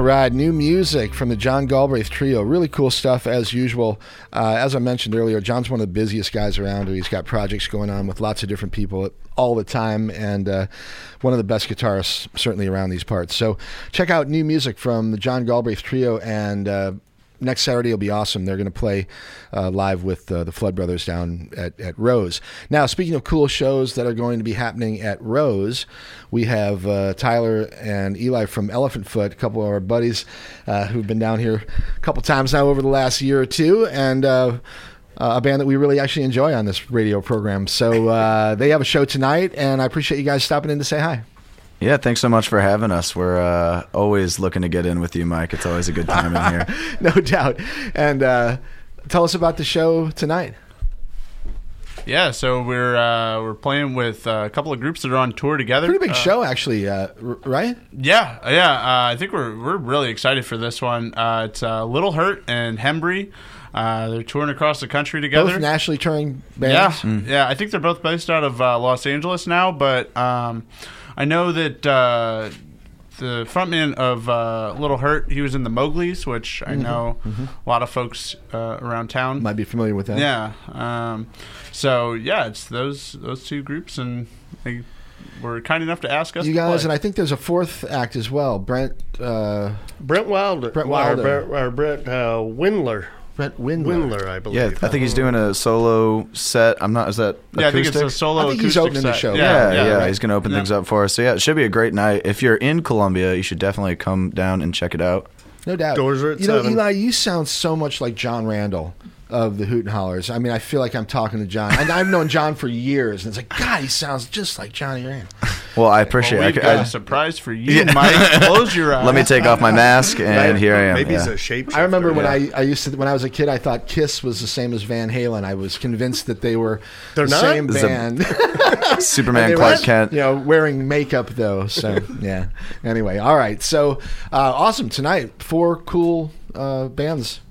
Speaker 2: Right, new music from the John Galbraith Trio. Really cool stuff as usual. Uh, as I mentioned earlier, John's one of the busiest guys around. He's got projects going on with lots of different people all the time, and uh, one of the best guitarists certainly around these parts. So check out new music from the John Galbraith Trio and. Next Saturday will be awesome. They're going to play uh, live with uh, the Flood Brothers down at, at Rose. Now, speaking of cool shows that are going to be happening at Rose, we have uh, Tyler and Eli from Elephant Foot, a couple of our buddies uh, who've been down here a couple times now over the last year or two, and. Uh, uh, a band that we really actually enjoy on this radio program. So they have a show tonight, and I appreciate you guys stopping in to say hi.
Speaker 5: Yeah, thanks so much for having us. We're uh, always looking to get in with you, Mike. It's always a good time in here.
Speaker 2: no doubt. And uh, tell us about the show tonight.
Speaker 6: Yeah, so we're uh, we're playing with uh, a couple of groups that are on tour together.
Speaker 2: Pretty big
Speaker 6: Uh,
Speaker 2: show, actually, uh, r- right?
Speaker 6: Yeah, yeah. Uh, I think we're we're really excited for this one. Uh, it's uh, Little Hurt and Hembree. Uh, they're touring across the country together.
Speaker 2: Both nationally touring
Speaker 6: yeah,
Speaker 2: bands.
Speaker 6: yeah. I think they're both based out of uh, Los Angeles now, but um, I know that uh, the frontman of uh, Little Hurt, he was in the Mowgli's, which I know a lot of folks uh, around town
Speaker 2: Mm-hmm. Might be familiar with that.
Speaker 6: yeah. Um, so yeah, it's those those two groups, and they were kind enough to ask us.
Speaker 2: You
Speaker 6: to
Speaker 2: guys,
Speaker 6: play.
Speaker 2: and I think there's a fourth act as well. Brent, uh,
Speaker 3: Brent Wilder.
Speaker 2: Brent
Speaker 3: or
Speaker 2: Wilder.
Speaker 3: Brent, or Brent uh, Windler.
Speaker 1: Brett Windler.
Speaker 3: Windler, I believe.
Speaker 5: Yeah, I think he's doing a solo set. I'm not. Is that
Speaker 6: Yeah, I think it's a
Speaker 5: acoustic?
Speaker 6: solo.
Speaker 1: I think he's
Speaker 6: acoustic
Speaker 1: opening the
Speaker 6: set.
Speaker 1: show.
Speaker 5: Yeah, yeah,
Speaker 6: right.
Speaker 5: he's going to open
Speaker 6: Yeah.
Speaker 5: things up for us. So yeah, it should be a great night. If you're in Columbia, you should definitely come down and check it out.
Speaker 1: No doubt.
Speaker 3: Doors are at
Speaker 1: you know,
Speaker 3: seven.
Speaker 1: Eli, you sound so much like John Randall of the Hoot and Hollers. I mean, I feel like I'm talking to John. And I've known John for years, and it's like, God, he sounds just like Johnny Rand.
Speaker 5: Well, I appreciate.
Speaker 6: Well,
Speaker 5: it.
Speaker 6: we've
Speaker 5: I,
Speaker 6: got
Speaker 5: I-
Speaker 6: a surprise for you, Mike. Close your eyes.
Speaker 5: let me take off my mask, and here I am.
Speaker 3: Maybe
Speaker 5: yeah.
Speaker 3: he's a shape.
Speaker 1: I remember when I, I used to when I was a kid, I thought Kiss was the same as Van Halen. I was convinced that they were
Speaker 3: They're
Speaker 1: the
Speaker 3: not?
Speaker 1: same
Speaker 5: Is it-
Speaker 1: band.
Speaker 5: Superman
Speaker 1: They were,
Speaker 5: Clark Kent.
Speaker 1: You know, wearing makeup though. So yeah. Anyway, all right. So uh, awesome tonight. Four cool uh, bands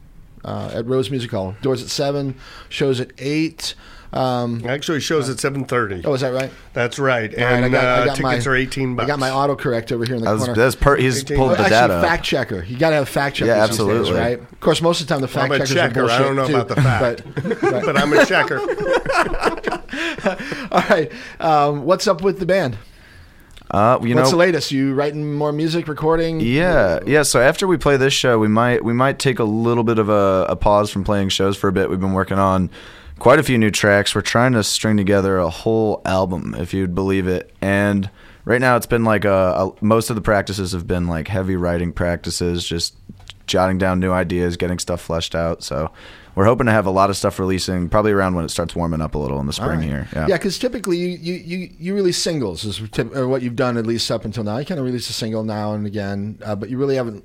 Speaker 1: uh, at Rose Music Hall. Doors at seven. Shows at eight. Um,
Speaker 3: Actually, shows at seven thirty.
Speaker 1: oh, is that right?
Speaker 3: That's right.
Speaker 1: All right,
Speaker 3: And
Speaker 1: I got, I
Speaker 3: uh,
Speaker 1: got
Speaker 3: tickets
Speaker 1: my,
Speaker 3: are eighteen bucks.
Speaker 1: I got my autocorrect over here in the
Speaker 5: That's,
Speaker 1: corner.
Speaker 5: that's per, he's
Speaker 3: Eighteen.
Speaker 5: pulled
Speaker 1: Well,
Speaker 5: the
Speaker 1: actually,
Speaker 5: data.
Speaker 1: fact checker. You got to have fact checker.
Speaker 5: Yeah,
Speaker 1: these days,
Speaker 5: absolutely.
Speaker 1: right? Of course, most of the time the fact
Speaker 3: I'm a
Speaker 1: checkers
Speaker 3: checker.
Speaker 1: are
Speaker 3: I don't know
Speaker 1: bullshit,
Speaker 3: about the fact.
Speaker 1: But, but-
Speaker 3: but I'm a checker.
Speaker 1: all right, um, what's up with the band?
Speaker 5: Uh, you
Speaker 1: What's
Speaker 5: know,
Speaker 1: the latest? You writing more music, recording?
Speaker 5: Yeah, yeah. So after we play this show, we might we might take a little bit of a, a pause from playing shows for a bit. We've been working on quite a few new tracks. We're trying to string together a whole album, if you'd believe it. And right now, it's been like a, a most of the practices have been like heavy writing practices, just jotting down new ideas, getting stuff fleshed out. So we're hoping to have a lot of stuff releasing probably around when it starts warming up a little in the spring here. Yeah.
Speaker 1: Yeah, because typically you, you, you, you release singles, is what you've done at least up until now. You kind of release a single now and again, uh, but you really haven't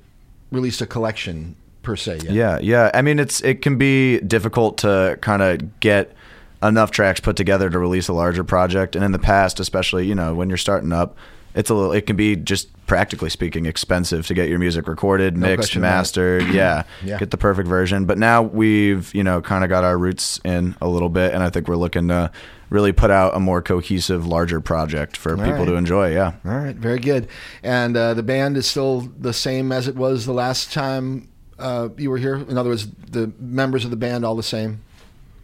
Speaker 1: released a collection per se yet.
Speaker 5: Yeah, yeah. I mean, it's it can be difficult to kind of get enough tracks put together to release a larger project. And in the past, especially, you know, when you're starting up, it's a little. It can be just practically speaking expensive to get your music recorded, mixed,
Speaker 1: about it.
Speaker 5: mastered. yeah,
Speaker 1: Yeah.
Speaker 5: get the perfect version. But now we've you know kind of got our roots in a little bit, and I think we're looking to really put out a more cohesive, larger project for people
Speaker 1: right.
Speaker 5: to enjoy. Yeah.
Speaker 1: All right, very good. And uh, the band is still the same as it was the last time uh, you were here. In other words, the members of the band all the same.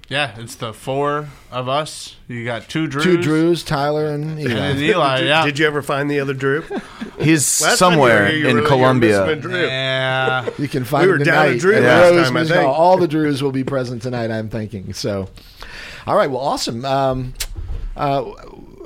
Speaker 6: Yeah, it's the four of us. You got two Drews.
Speaker 1: Two Drews, Tyler, and Eli.
Speaker 6: And Eli,
Speaker 3: did,
Speaker 6: yeah.
Speaker 3: did you ever find the other Drew?
Speaker 5: He's
Speaker 3: Last time you were
Speaker 5: somewhere
Speaker 3: here, you were
Speaker 5: in
Speaker 3: really- you
Speaker 5: Colombia.
Speaker 3: missing a Drew.
Speaker 6: Yeah.
Speaker 1: You can find
Speaker 3: We were
Speaker 1: him
Speaker 3: down at
Speaker 1: tonight
Speaker 3: Drew
Speaker 1: at
Speaker 5: last
Speaker 1: Rose
Speaker 3: time, I
Speaker 1: Music
Speaker 3: think.
Speaker 1: All the Drews will be present tonight. I'm thinking so. All right, well, awesome. Um, uh,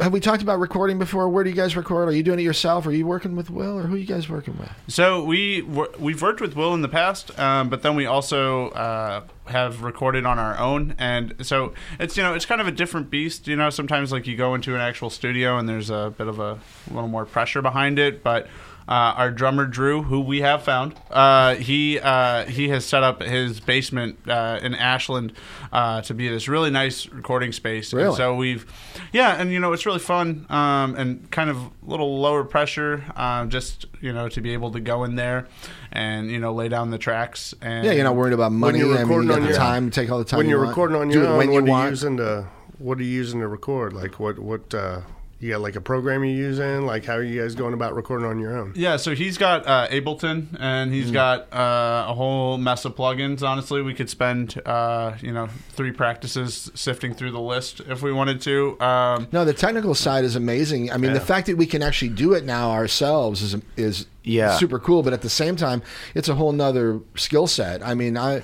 Speaker 1: have we talked about recording before? Where do you guys record? Are you doing it yourself? Are you working with Will, or who are you guys working with?
Speaker 6: So we we've worked with Will in the past, um, but then we also uh, have recorded on our own, and so it's you know it's kind of a different beast. You know, sometimes like you go into an actual studio and there's a bit of a little more pressure behind it, but. Uh, our drummer Drew, who we have found, uh, he uh, he has set up his basement uh, in Ashland uh, to be this really nice recording space. And so we've, yeah, and you know it's really fun um, and kind of a little lower pressure, um, just you know to be able to go in there and you know lay down the tracks. And
Speaker 1: Yeah, you're not worried about money.
Speaker 3: you're
Speaker 1: I mean, you
Speaker 3: recording on
Speaker 1: the
Speaker 3: your-
Speaker 1: time to take all the time.
Speaker 3: when
Speaker 1: you
Speaker 3: you're
Speaker 1: want.
Speaker 3: recording on your
Speaker 1: it
Speaker 3: own,
Speaker 1: when
Speaker 3: what
Speaker 1: you
Speaker 3: are you using to what are you using to record? Like what what uh, you got like a program you're using? Like how are you guys going about recording on your own?
Speaker 6: Yeah, so he's got uh, Ableton, and he's got uh, a whole mess of plugins. Honestly, we could spend uh, you know three practices sifting through the list if we wanted to. Um,
Speaker 1: No, the technical side is amazing. I mean, the fact that we can actually do it now ourselves is is
Speaker 5: Yeah.
Speaker 1: super cool. But at the same time, it's a whole nother skill set. I mean, I,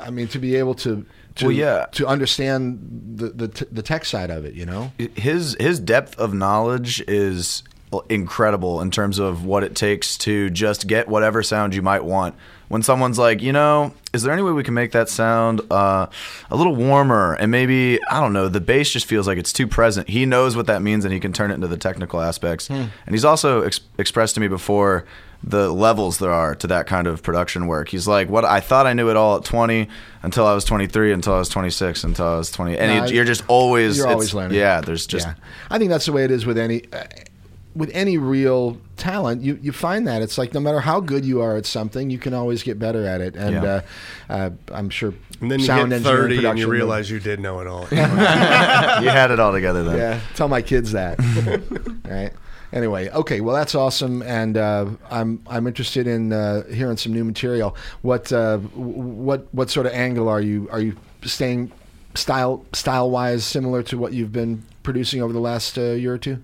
Speaker 1: I mean, to be able to, to
Speaker 5: Well, yeah.
Speaker 1: to understand the the, t- the tech side of it, you know.
Speaker 5: his his depth of knowledge is incredible in terms of what it takes to just get whatever sound you might want. When someone's like, you know, is there any way we can make that sound uh, a little warmer and maybe I don't know, the bass just feels like it's too present. He knows what that means and he can turn it into the technical aspects. And he's also ex- expressed to me before the levels there are to that kind of production work. He's like, what I thought I knew it all at 20 until I was 23, until I was 26, until I was 20. And
Speaker 1: No,
Speaker 5: you're just always
Speaker 1: you're always learning.
Speaker 5: Yeah, there's just
Speaker 1: yeah. I think that's the way it is with any uh, with any real talent. You you find that it's like no matter how good you are at something, you can always get better at it. And
Speaker 5: Yeah.
Speaker 1: uh, uh, I'm sure
Speaker 3: And then you
Speaker 1: sound
Speaker 3: get thirty and you realize you did know it all.
Speaker 5: you had it all together then.
Speaker 1: Yeah, tell my kids that. right. Anyway, okay. Well, that's awesome, and uh, I'm I'm interested in uh, hearing some new material. What uh, what what sort of angle are you are you staying style style wise similar to what you've been producing over the last uh, year or two?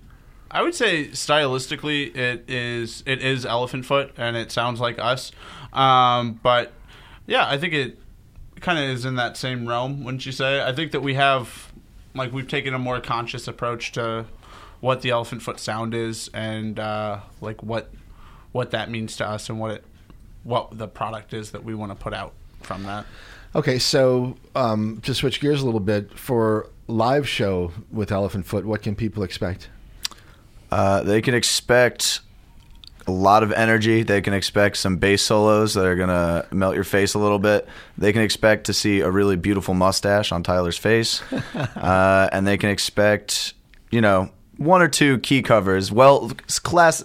Speaker 6: I would say stylistically, it is it is Elephant Foot, and it sounds like us. Um, but yeah, I think it kind of is in that same realm, wouldn't you say? I think that we have, like, we've taken a more conscious approach to what the elephant foot sound is, and uh, like what what that means to us, and what it what the product is that we want to put out from that.
Speaker 1: Okay, so um, to switch gears a little bit for live show with Elephant Foot, what can people expect?
Speaker 5: Uh, they can expect a lot of energy. They can expect some bass solos that are gonna melt your face a little bit. They can expect to see a really beautiful mustache on Tyler's face, uh, and they can expect, you know, one or two key covers. Well, class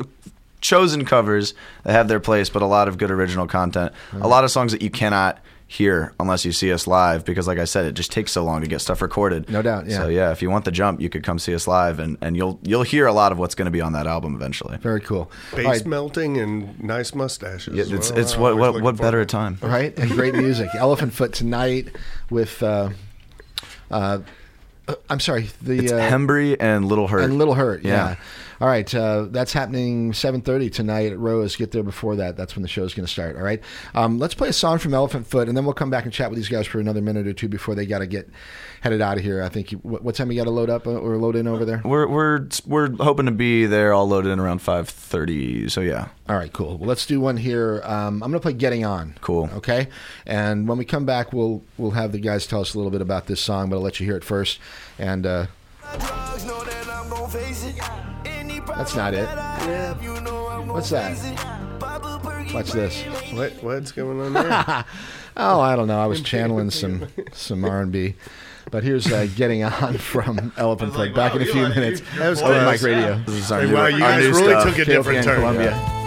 Speaker 5: chosen covers that have their place, but a lot of good original content. A lot of songs that you cannot hear unless you see us live because like I said it just takes so long to get stuff recorded.
Speaker 1: No doubt, yeah.
Speaker 5: So yeah, if you want the jump, you could come see us live and, and you'll you'll hear a lot of what's going to be on that album eventually.
Speaker 1: Very cool.
Speaker 3: Bass
Speaker 1: All right,
Speaker 3: melting and nice mustaches.
Speaker 5: Yeah, it's
Speaker 3: Well,
Speaker 5: it's
Speaker 3: I'm
Speaker 5: what what, what better a time.
Speaker 1: right? And great music. Elephant Foot tonight with, uh, uh, I'm sorry, the
Speaker 5: It's
Speaker 1: uh,
Speaker 5: Hembree and Little Hurt.
Speaker 1: and Little Hurt. Yeah.
Speaker 5: Yeah.
Speaker 1: All right, uh, that's happening 7:30 tonight at Rose. Get there before that. That's when the show's going to start. All right. Um, let's play a song from Elephant Foot, and then we'll come back and chat with these guys for another minute or two before they got to get headed out of here. I think. You, what, what time you got to load up uh, or load in over there?
Speaker 5: We're we're we're hoping to be there all loaded in around five thirty. So yeah,
Speaker 1: All right, cool. Well, let's do one here. Um, I'm going to play "Getting On."
Speaker 5: Cool.
Speaker 1: Okay, and when we come back, we'll we'll have the guys tell us a little bit about this song, but I'll let you hear it first. And uh,
Speaker 7: That's not it.
Speaker 1: what's that? Watch this.
Speaker 3: What what's going on there?
Speaker 1: Oh, I don't know. I was channeling some some R and B, but here's uh, "Getting On" from Elephant Foot. Back in a few minutes.
Speaker 3: That was
Speaker 1: Open
Speaker 3: close.
Speaker 1: mic radio.
Speaker 5: this is our
Speaker 3: Hey,
Speaker 5: new,
Speaker 3: wow, you
Speaker 5: our
Speaker 3: guys
Speaker 5: new
Speaker 3: really
Speaker 5: stuff.
Speaker 3: took a different
Speaker 1: KOPN
Speaker 3: turn.
Speaker 1: Columbia. Yeah,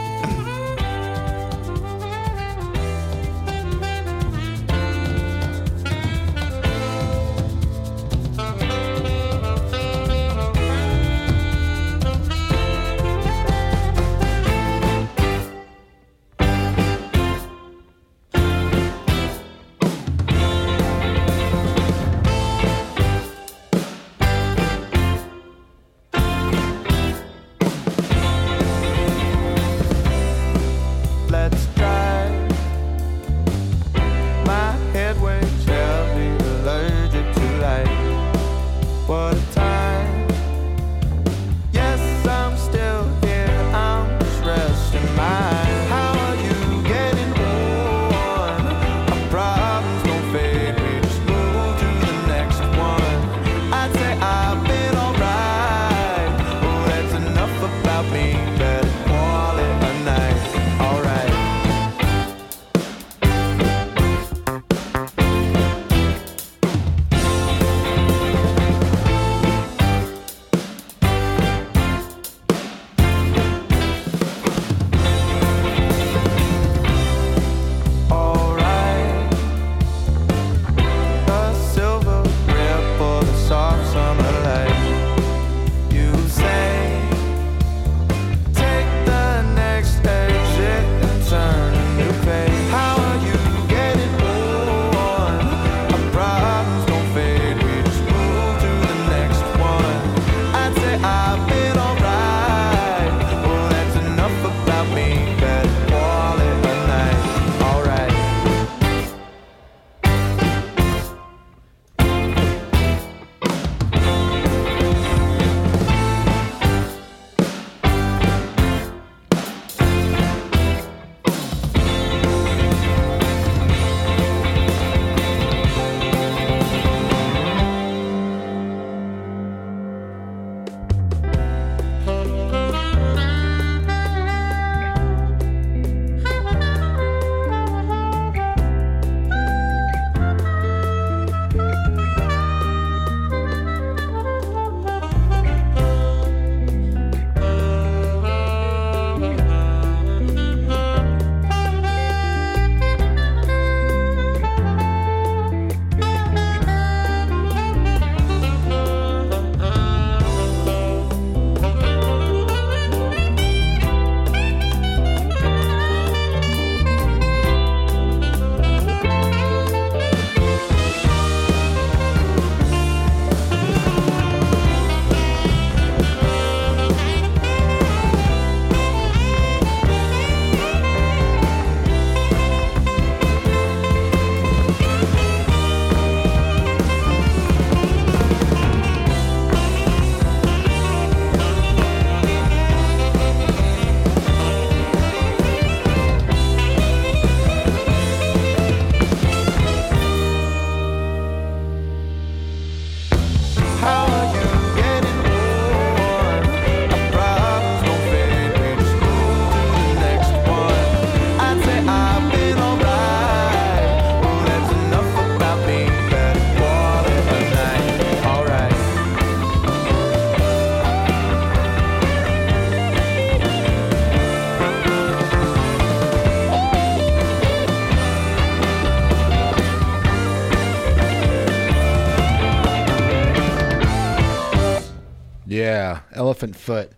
Speaker 1: Elephant Foot.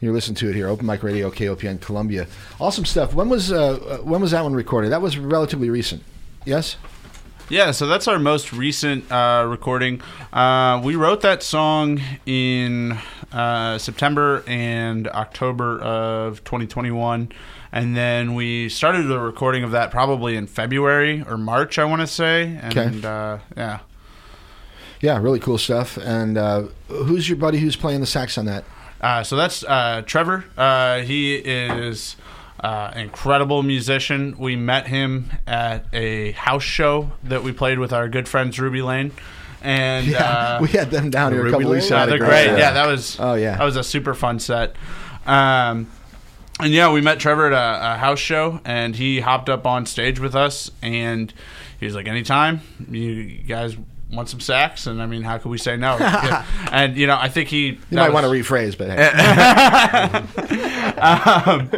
Speaker 1: You're listening to it here, Open Mic Radio, KOPN Columbia. Awesome stuff. When was uh, uh, when was that one recorded? That was relatively recent. Yes.
Speaker 6: Yeah, so that's our most recent uh, recording. Uh, we wrote that song in uh, September and October of 2021. And then we started the recording of that probably in February or March, I want to say. And uh, yeah.
Speaker 1: Yeah, really cool stuff. And uh, who's your buddy who's playing the sax on that?
Speaker 6: Uh, so that's uh, Trevor. Uh, he is uh, incredible musician. We met him at a house show that we played with our good friends Ruby Lane. And
Speaker 1: Yeah,
Speaker 6: uh,
Speaker 1: we had them down here a couple
Speaker 3: Ruby
Speaker 1: weeks
Speaker 3: Lane?
Speaker 6: Yeah,
Speaker 1: ago.
Speaker 6: they're
Speaker 3: great
Speaker 6: great.
Speaker 3: set.
Speaker 6: Yeah, that was.
Speaker 1: Oh, yeah.
Speaker 6: that was a super fun set. Um, and yeah, we met Trevor at a, a house show, and he hopped up on stage with us, and he was like, "Anytime you guys want some sax?" And I mean, how could we say no? And you know, I think he.
Speaker 1: You might want to rephrase, but hey.
Speaker 6: um,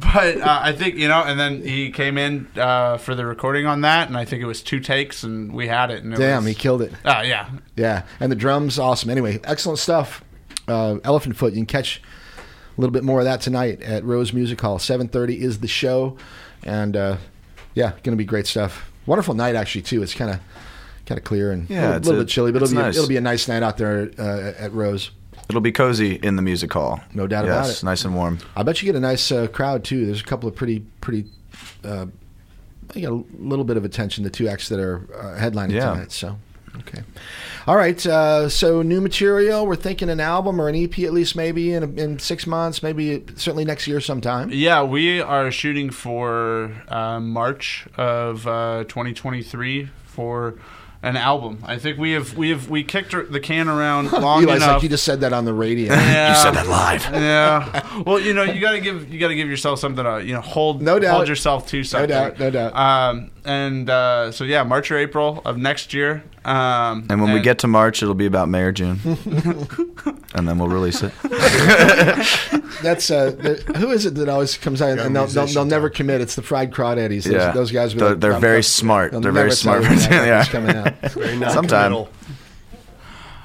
Speaker 6: but uh, I think you know, and then he came in uh, for the recording on that, and I think it was two takes, and we had it. And it
Speaker 1: damn,
Speaker 6: was,
Speaker 1: he killed it.
Speaker 6: Uh, yeah,
Speaker 1: Yeah, and the drums, awesome. Anyway, excellent stuff. Uh, Elephant Foot. You can catch a little bit more of that tonight at Rose Music Hall. Seven thirty is the show, and uh, yeah, going to be great stuff. Wonderful night actually too. It's kind of kind of clear and
Speaker 5: Yeah,
Speaker 1: a little, little
Speaker 5: a-
Speaker 1: bit chilly, but it'll be
Speaker 5: nice.
Speaker 1: it'll be a nice night out there uh, at Rose.
Speaker 5: It'll be cozy in the music hall.
Speaker 1: No doubt
Speaker 5: yes,
Speaker 1: about it.
Speaker 5: Nice and warm.
Speaker 1: I bet you get a nice uh, crowd too. There's a couple of pretty pretty. Uh, I get a little bit of attention. The two acts that are uh, headlining
Speaker 5: Yeah.
Speaker 1: tonight. So, okay, all right. Uh, so new material. We're thinking an album or an EP at least, maybe in in six months, maybe certainly next year sometime.
Speaker 6: Yeah, we are shooting for uh, March of uh, 2023 for an album. I think we have we have we kicked the can around long
Speaker 1: Eli's
Speaker 6: enough.
Speaker 1: like you just said that on the radio.
Speaker 6: yeah.
Speaker 5: You said that live.
Speaker 6: Yeah. Well, you know, you gotta give you gotta give yourself something to you know hold
Speaker 1: No doubt.
Speaker 6: hold yourself to something.
Speaker 1: No doubt, no doubt.
Speaker 6: Um, and uh, so yeah, March or April of next year. Um,
Speaker 5: And when we get to March, it'll be about May or June, and then we'll release it.
Speaker 1: That's uh, the, who is it that always comes out
Speaker 3: Got a
Speaker 1: and they'll, they'll,
Speaker 3: musician
Speaker 1: they're never commit. It's the fried crawdaddies. Those,
Speaker 5: Yeah.
Speaker 1: those guys. will be
Speaker 5: They're-
Speaker 1: like,
Speaker 5: they're
Speaker 1: "Bum,
Speaker 5: very smart.
Speaker 1: They'll
Speaker 5: They're very
Speaker 1: tell you
Speaker 5: smart.
Speaker 1: that
Speaker 5: Yeah.
Speaker 1: album's coming out.
Speaker 3: Very
Speaker 5: Sometime.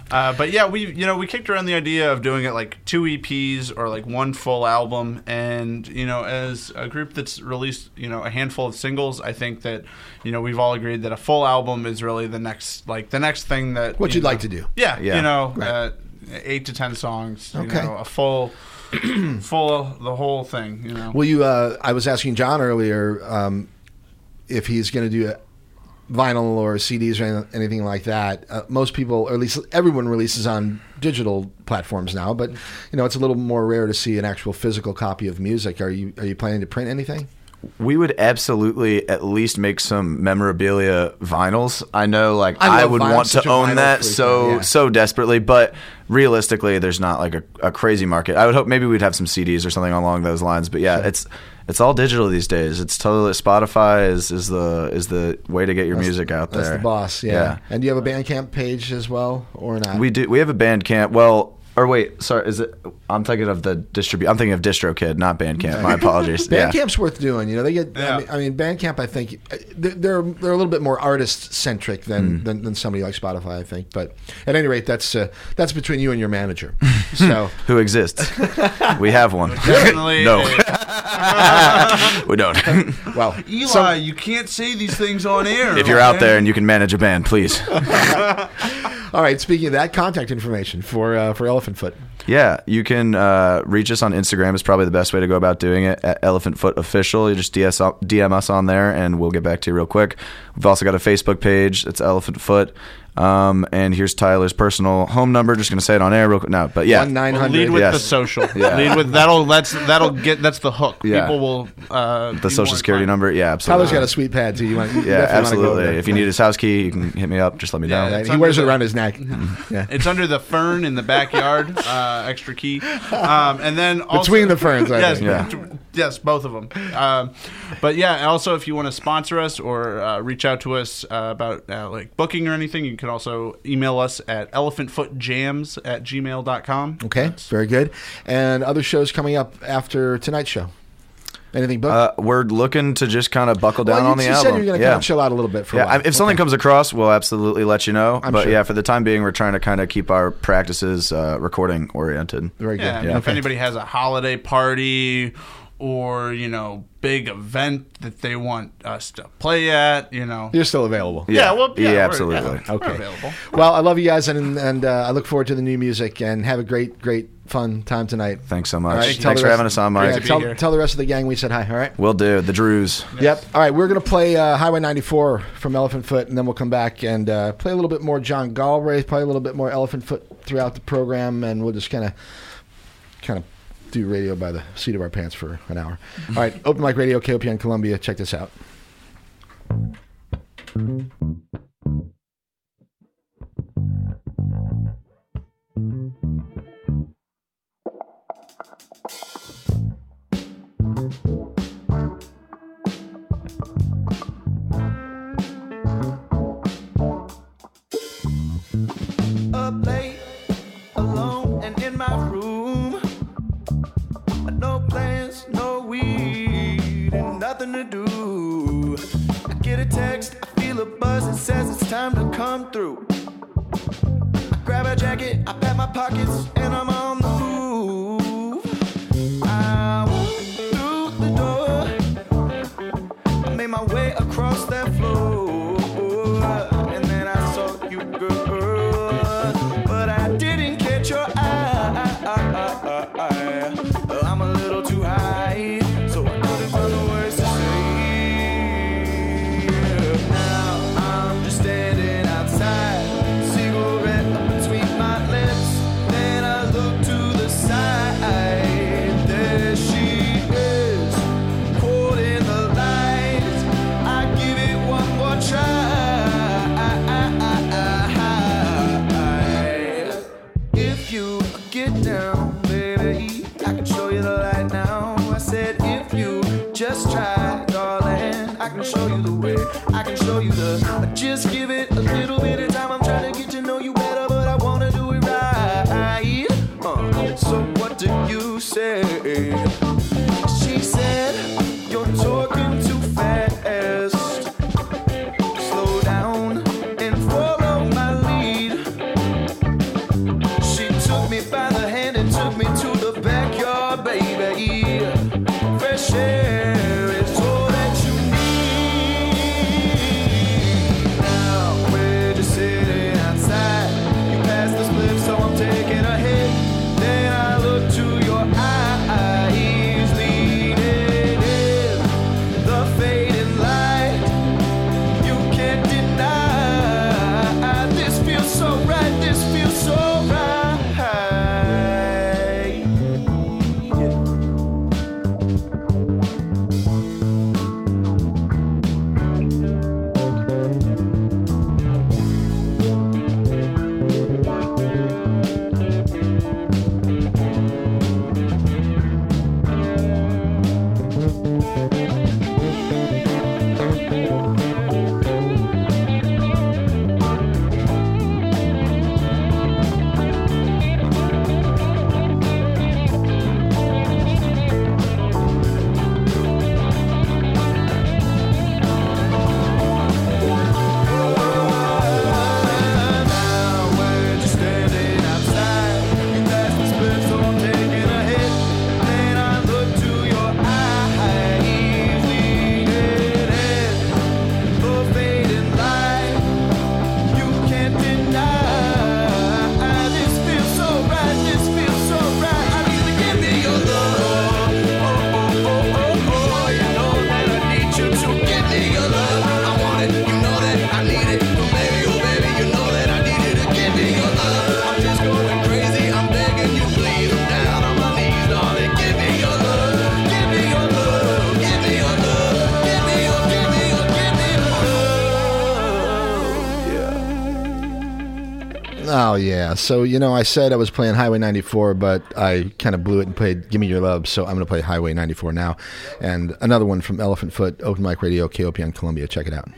Speaker 6: Uh, but yeah, we you know we kicked around the idea of doing it like two EPs or like one full album, and you know as a group that's released you know a handful of singles, I think that you know we've all agreed that a full album is really the next like the next thing that
Speaker 1: What
Speaker 6: you
Speaker 1: you'd
Speaker 6: know-
Speaker 1: like to do.
Speaker 6: Yeah,
Speaker 5: Yeah.
Speaker 6: you know,
Speaker 1: Right.
Speaker 6: uh, eight to ten songs. You
Speaker 1: Okay.
Speaker 6: know, a full, full the whole thing. You know.
Speaker 1: Will you? Uh, I was asking John earlier um, if he's going to do a vinyl or CDs or anything like that. Uh, most people, or at least everyone, releases on digital platforms now. But you know, it's a little more rare to see an actual physical copy of music. Are you? Are you planning to print anything?
Speaker 5: We would absolutely at least make some memorabilia vinyls. I know, like
Speaker 1: I
Speaker 5: I, would
Speaker 1: vinyl.
Speaker 5: Want to own that so
Speaker 1: yeah.
Speaker 5: so desperately, but realistically, there's not like a, a crazy market. I would hope maybe we'd have some CDs or something along those lines. But yeah, it's it's all digital these days. It's totally Spotify is is the is the way to get your music out there.
Speaker 1: That's the boss. Yeah. And do you have a Bandcamp page as well, or not?
Speaker 5: We do. We have a Bandcamp. Well, or wait, sorry. Is it? I'm thinking of the distribute. I'm thinking of DistroKid, not Bandcamp. My apologies. yeah.
Speaker 1: Bandcamp's worth doing. You know, they get.
Speaker 6: Yeah.
Speaker 1: I, mean, I mean, Bandcamp. I think uh, they're they're they're a little bit more artist centric than, than than somebody like Spotify. I think. But at any rate, that's uh, that's between you and your manager. So
Speaker 5: Who exists? we have one.
Speaker 6: Definitely.
Speaker 5: No. we don't.
Speaker 1: well,
Speaker 6: Eli,
Speaker 1: some-
Speaker 6: you can't say these things on air.
Speaker 5: if you're out there and you can manage a band, please.
Speaker 1: all right. Speaking of that, contact information for uh, for Elephant Foot.
Speaker 5: Yeah, you can uh, reach us on Instagram. is probably the best way to go about doing it at Elephant Foot Official. You just DS, DM us on there, and we'll get back to you real quick. We've also got a Facebook page. It's Elephant Foot. Um, and here's Tyler's personal home number. Just gonna say it on air real quick. No, but yeah,
Speaker 1: One nine
Speaker 6: Well,
Speaker 1: hundred.
Speaker 6: lead with
Speaker 5: Yes.
Speaker 6: the social.
Speaker 5: Yeah.
Speaker 6: Lead with that'll that's that'll get that's the hook.
Speaker 5: Yeah.
Speaker 6: People will uh,
Speaker 5: the social security number. Yeah, absolutely.
Speaker 1: Tyler's got a sweet pad too. You want? You
Speaker 5: yeah,
Speaker 1: definitely wanna go
Speaker 5: absolutely. If you need his house key, you can hit me up. Just let me
Speaker 6: Yeah,
Speaker 5: know.
Speaker 1: He wears it around his neck. Yeah.
Speaker 6: It's under the fern in the backyard. Uh, extra key, um, and then also,
Speaker 1: Between the ferns, I
Speaker 6: yes,
Speaker 1: think.
Speaker 5: Yeah.
Speaker 6: yes, both of them. Um, but yeah, also if you want to sponsor us or uh, reach out to us uh, about uh, like booking or anything, you can also email us at elephantfootjams at gmail.com.
Speaker 1: Okay, very good. And other shows coming up after tonight's show. Anything booked?
Speaker 5: Uh, we're looking to just kind of buckle down
Speaker 1: well, you,
Speaker 5: on the
Speaker 1: you
Speaker 5: album.
Speaker 1: said you're going to
Speaker 5: yeah.
Speaker 1: kind of chill out a little bit for
Speaker 5: yeah,
Speaker 1: a while.
Speaker 5: I- if something comes across, we'll absolutely let you know.
Speaker 1: I'm
Speaker 5: but
Speaker 1: sure.
Speaker 5: yeah, for the time being, we're trying to kind of keep our practices uh, recording oriented.
Speaker 1: very good.
Speaker 6: Yeah, I mean, if anybody has a holiday party or you know big event that they want us to play at, you know.
Speaker 1: You're still available.
Speaker 6: Yeah, well, yeah,
Speaker 5: yeah,
Speaker 6: we're-
Speaker 5: absolutely.
Speaker 6: yeah, we're
Speaker 1: Okay.
Speaker 6: available.
Speaker 1: Well, I love you guys, and and uh, I look forward to the new music. And have a great, great, fun time tonight.
Speaker 5: Thanks so much.
Speaker 1: All right, tell
Speaker 5: Thanks for having us on, Mike.
Speaker 1: Yeah,
Speaker 6: to be
Speaker 1: tell,
Speaker 6: here.
Speaker 1: tell the rest of the gang we said hi. All right.
Speaker 5: We'll do the Drews.
Speaker 1: Yep. All right, we're gonna play uh, Highway 94 from Elephant Foot, and then we'll come back and uh, play a little bit more John Galbraith, probably a little bit more Elephant Foot throughout the program, and we'll just kind of, kind of do radio by the seat of our pants for an hour. All right, Open Mic Radio, KOPN Columbia. Check this out.
Speaker 8: Says it's time to come through. I grab a jacket, I pat my pockets, and I'm show you the. Just give So you know, I
Speaker 1: said I was playing Highway 94, but I kind of blew it and played "Give Me Your Love." So I'm going to play Highway 94 now, and another one from Elephant Foot, Open Mic Radio, KOPN Columbia. Check it out.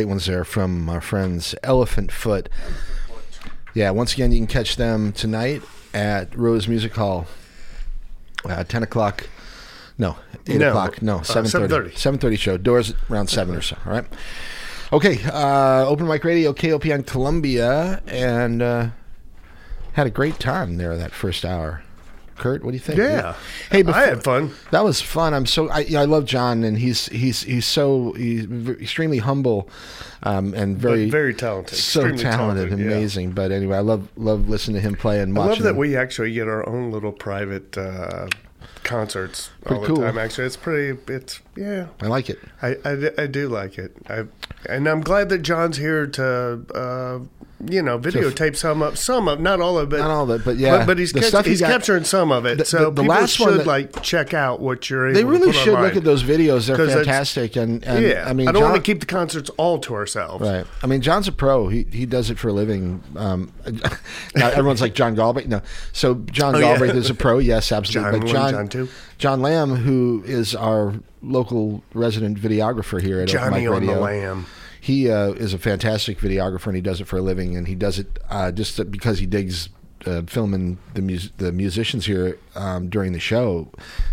Speaker 1: great ones there from our friends Elephant Foot. Yeah, once again, you can catch them tonight at Rose Music Hall, uh, ten o'clock. No, eight
Speaker 3: no,
Speaker 1: o'clock. No,
Speaker 3: uh,
Speaker 1: seven
Speaker 3: thirty.
Speaker 1: Seven thirty show. Doors around seven or so. All right. Okay. Uh, open mic radio KOPN Columbia, and uh, had a great time there that first hour. Kurt, what do you think?
Speaker 3: Yeah.
Speaker 1: Hey,
Speaker 3: I had fun.
Speaker 1: That was fun. I'm so I, yeah, I love John, and he's he's he's so he's extremely humble, um, and very
Speaker 3: But very talented.
Speaker 1: so talented,
Speaker 3: talented, yeah.
Speaker 1: amazing. But anyway, I love love listening to him play and
Speaker 3: I love that
Speaker 1: him.
Speaker 3: we actually get our own little private uh, concerts all
Speaker 1: Pretty
Speaker 3: the
Speaker 1: cool.
Speaker 3: time. Actually, it's pretty. It's yeah.
Speaker 1: I like it.
Speaker 3: I I do like it. I, and I'm glad that John's here to, uh, you know, videotape some of some of not all of it,
Speaker 1: Not all of it, but yeah,
Speaker 3: but, but he's catch- he's
Speaker 1: got-
Speaker 3: capturing some of it.
Speaker 1: the-
Speaker 3: so
Speaker 1: the- the
Speaker 3: people
Speaker 1: last
Speaker 3: should
Speaker 1: one that-
Speaker 3: like check out what you're.
Speaker 1: They
Speaker 3: able to
Speaker 1: really should
Speaker 3: online.
Speaker 1: look at those videos. They're fantastic, and, and
Speaker 3: yeah,
Speaker 1: I mean,
Speaker 3: I don't
Speaker 1: John,
Speaker 3: want to keep the concerts all to ourselves.
Speaker 1: Right. I mean, John's a pro. He he does it for a living. Um, everyone's like John Galbraith. No. So John
Speaker 3: Oh, yeah.
Speaker 1: Galbraith is a pro. Yes, absolutely.
Speaker 3: John
Speaker 1: but
Speaker 3: one,
Speaker 1: John,
Speaker 3: John two.
Speaker 1: John Lamb, who is our local resident videographer here at
Speaker 3: Johnny
Speaker 1: Mic
Speaker 3: on the
Speaker 1: Radio.
Speaker 3: lamb.
Speaker 1: He uh, is a fantastic videographer, and he does it for a living. And he does it uh, just because he digs uh, filming the mus- the musicians here um, during the show.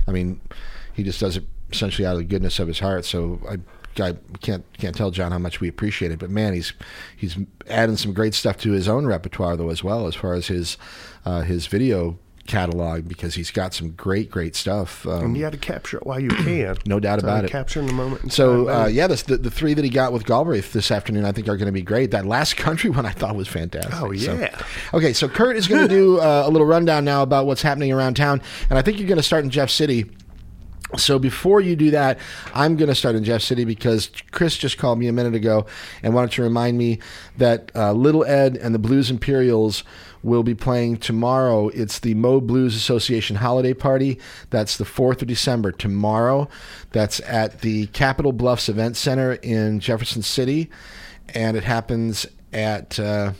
Speaker 1: I mean, he just does it essentially out of the goodness of his heart. So I. I can't can't tell John how much we appreciate it, but man, he's he's adding some great stuff to his own repertoire though as well as far as his uh, his video catalog because he's got some great great stuff. Um,
Speaker 3: And you got to capture it while you can.
Speaker 1: No doubt
Speaker 3: So
Speaker 1: about it.
Speaker 3: Capturing the moment.
Speaker 1: so uh, yeah, this, the the three that he got with Galbraith this afternoon, I think are going to be great. That last country one I thought was fantastic.
Speaker 3: Oh,
Speaker 1: So-
Speaker 3: yeah.
Speaker 1: okay, so Kurt is going to do uh, a little rundown now about what's happening around town, and I think you're going to start in Jeff City. So before you do that, I'm going to start in Jeff City because Chris just called me a minute ago and wanted to remind me that uh, Little Ed and the Blues Imperials will be playing tomorrow. It's the Mo Blues Association holiday party. That's the 4th of December tomorrow. That's at the Capitol Bluffs Event Center in Jefferson City, and it happens at. Uh,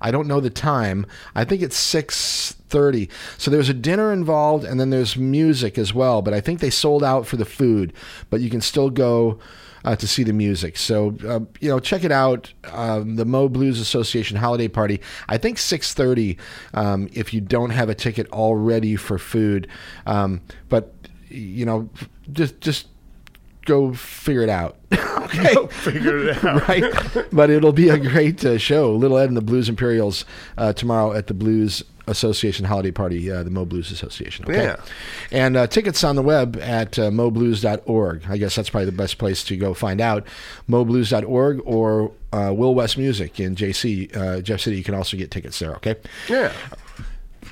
Speaker 1: I don't know the time. I think it's six thirty. So there's a dinner involved, and then there's music as well. But I think they sold out for the food, but you can still go uh, to see the music. So uh, you know, check it out. Um, the Mo Blues Association holiday party. I think six thirty. Um, if you don't have a ticket already for food, um, but you know, just just go figure it out. okay.
Speaker 3: figure it out.
Speaker 1: right? But it'll be a great uh, show. Little Ed and the Blues Imperials uh, tomorrow at the Blues Association holiday party, uh, the Mo Blues Association. Okay?
Speaker 3: Yeah.
Speaker 1: And uh, tickets on the web at uh, moblues.org. I guess that's probably the best place to go find out. moblues.org or uh, Will West Music in JC, uh, Jeff City. You can also get tickets there. Okay.
Speaker 3: Yeah.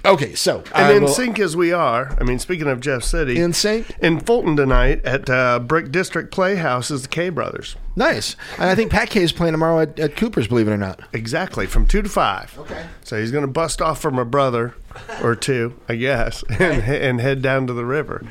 Speaker 1: Okay. So
Speaker 3: And
Speaker 1: I
Speaker 3: in
Speaker 1: will-
Speaker 3: sync as we are, I mean, speaking of Jeff City,
Speaker 1: in sync.
Speaker 3: in Fulton tonight at uh, Brick District Playhouse is the K Brothers.
Speaker 1: Nice. And I think Pat K is playing tomorrow at, at Cooper's. Believe it or not.
Speaker 3: Exactly, from 2 to 5.
Speaker 1: Okay.
Speaker 3: So he's going to bust off from a brother or two, I guess, and, and head down to the river,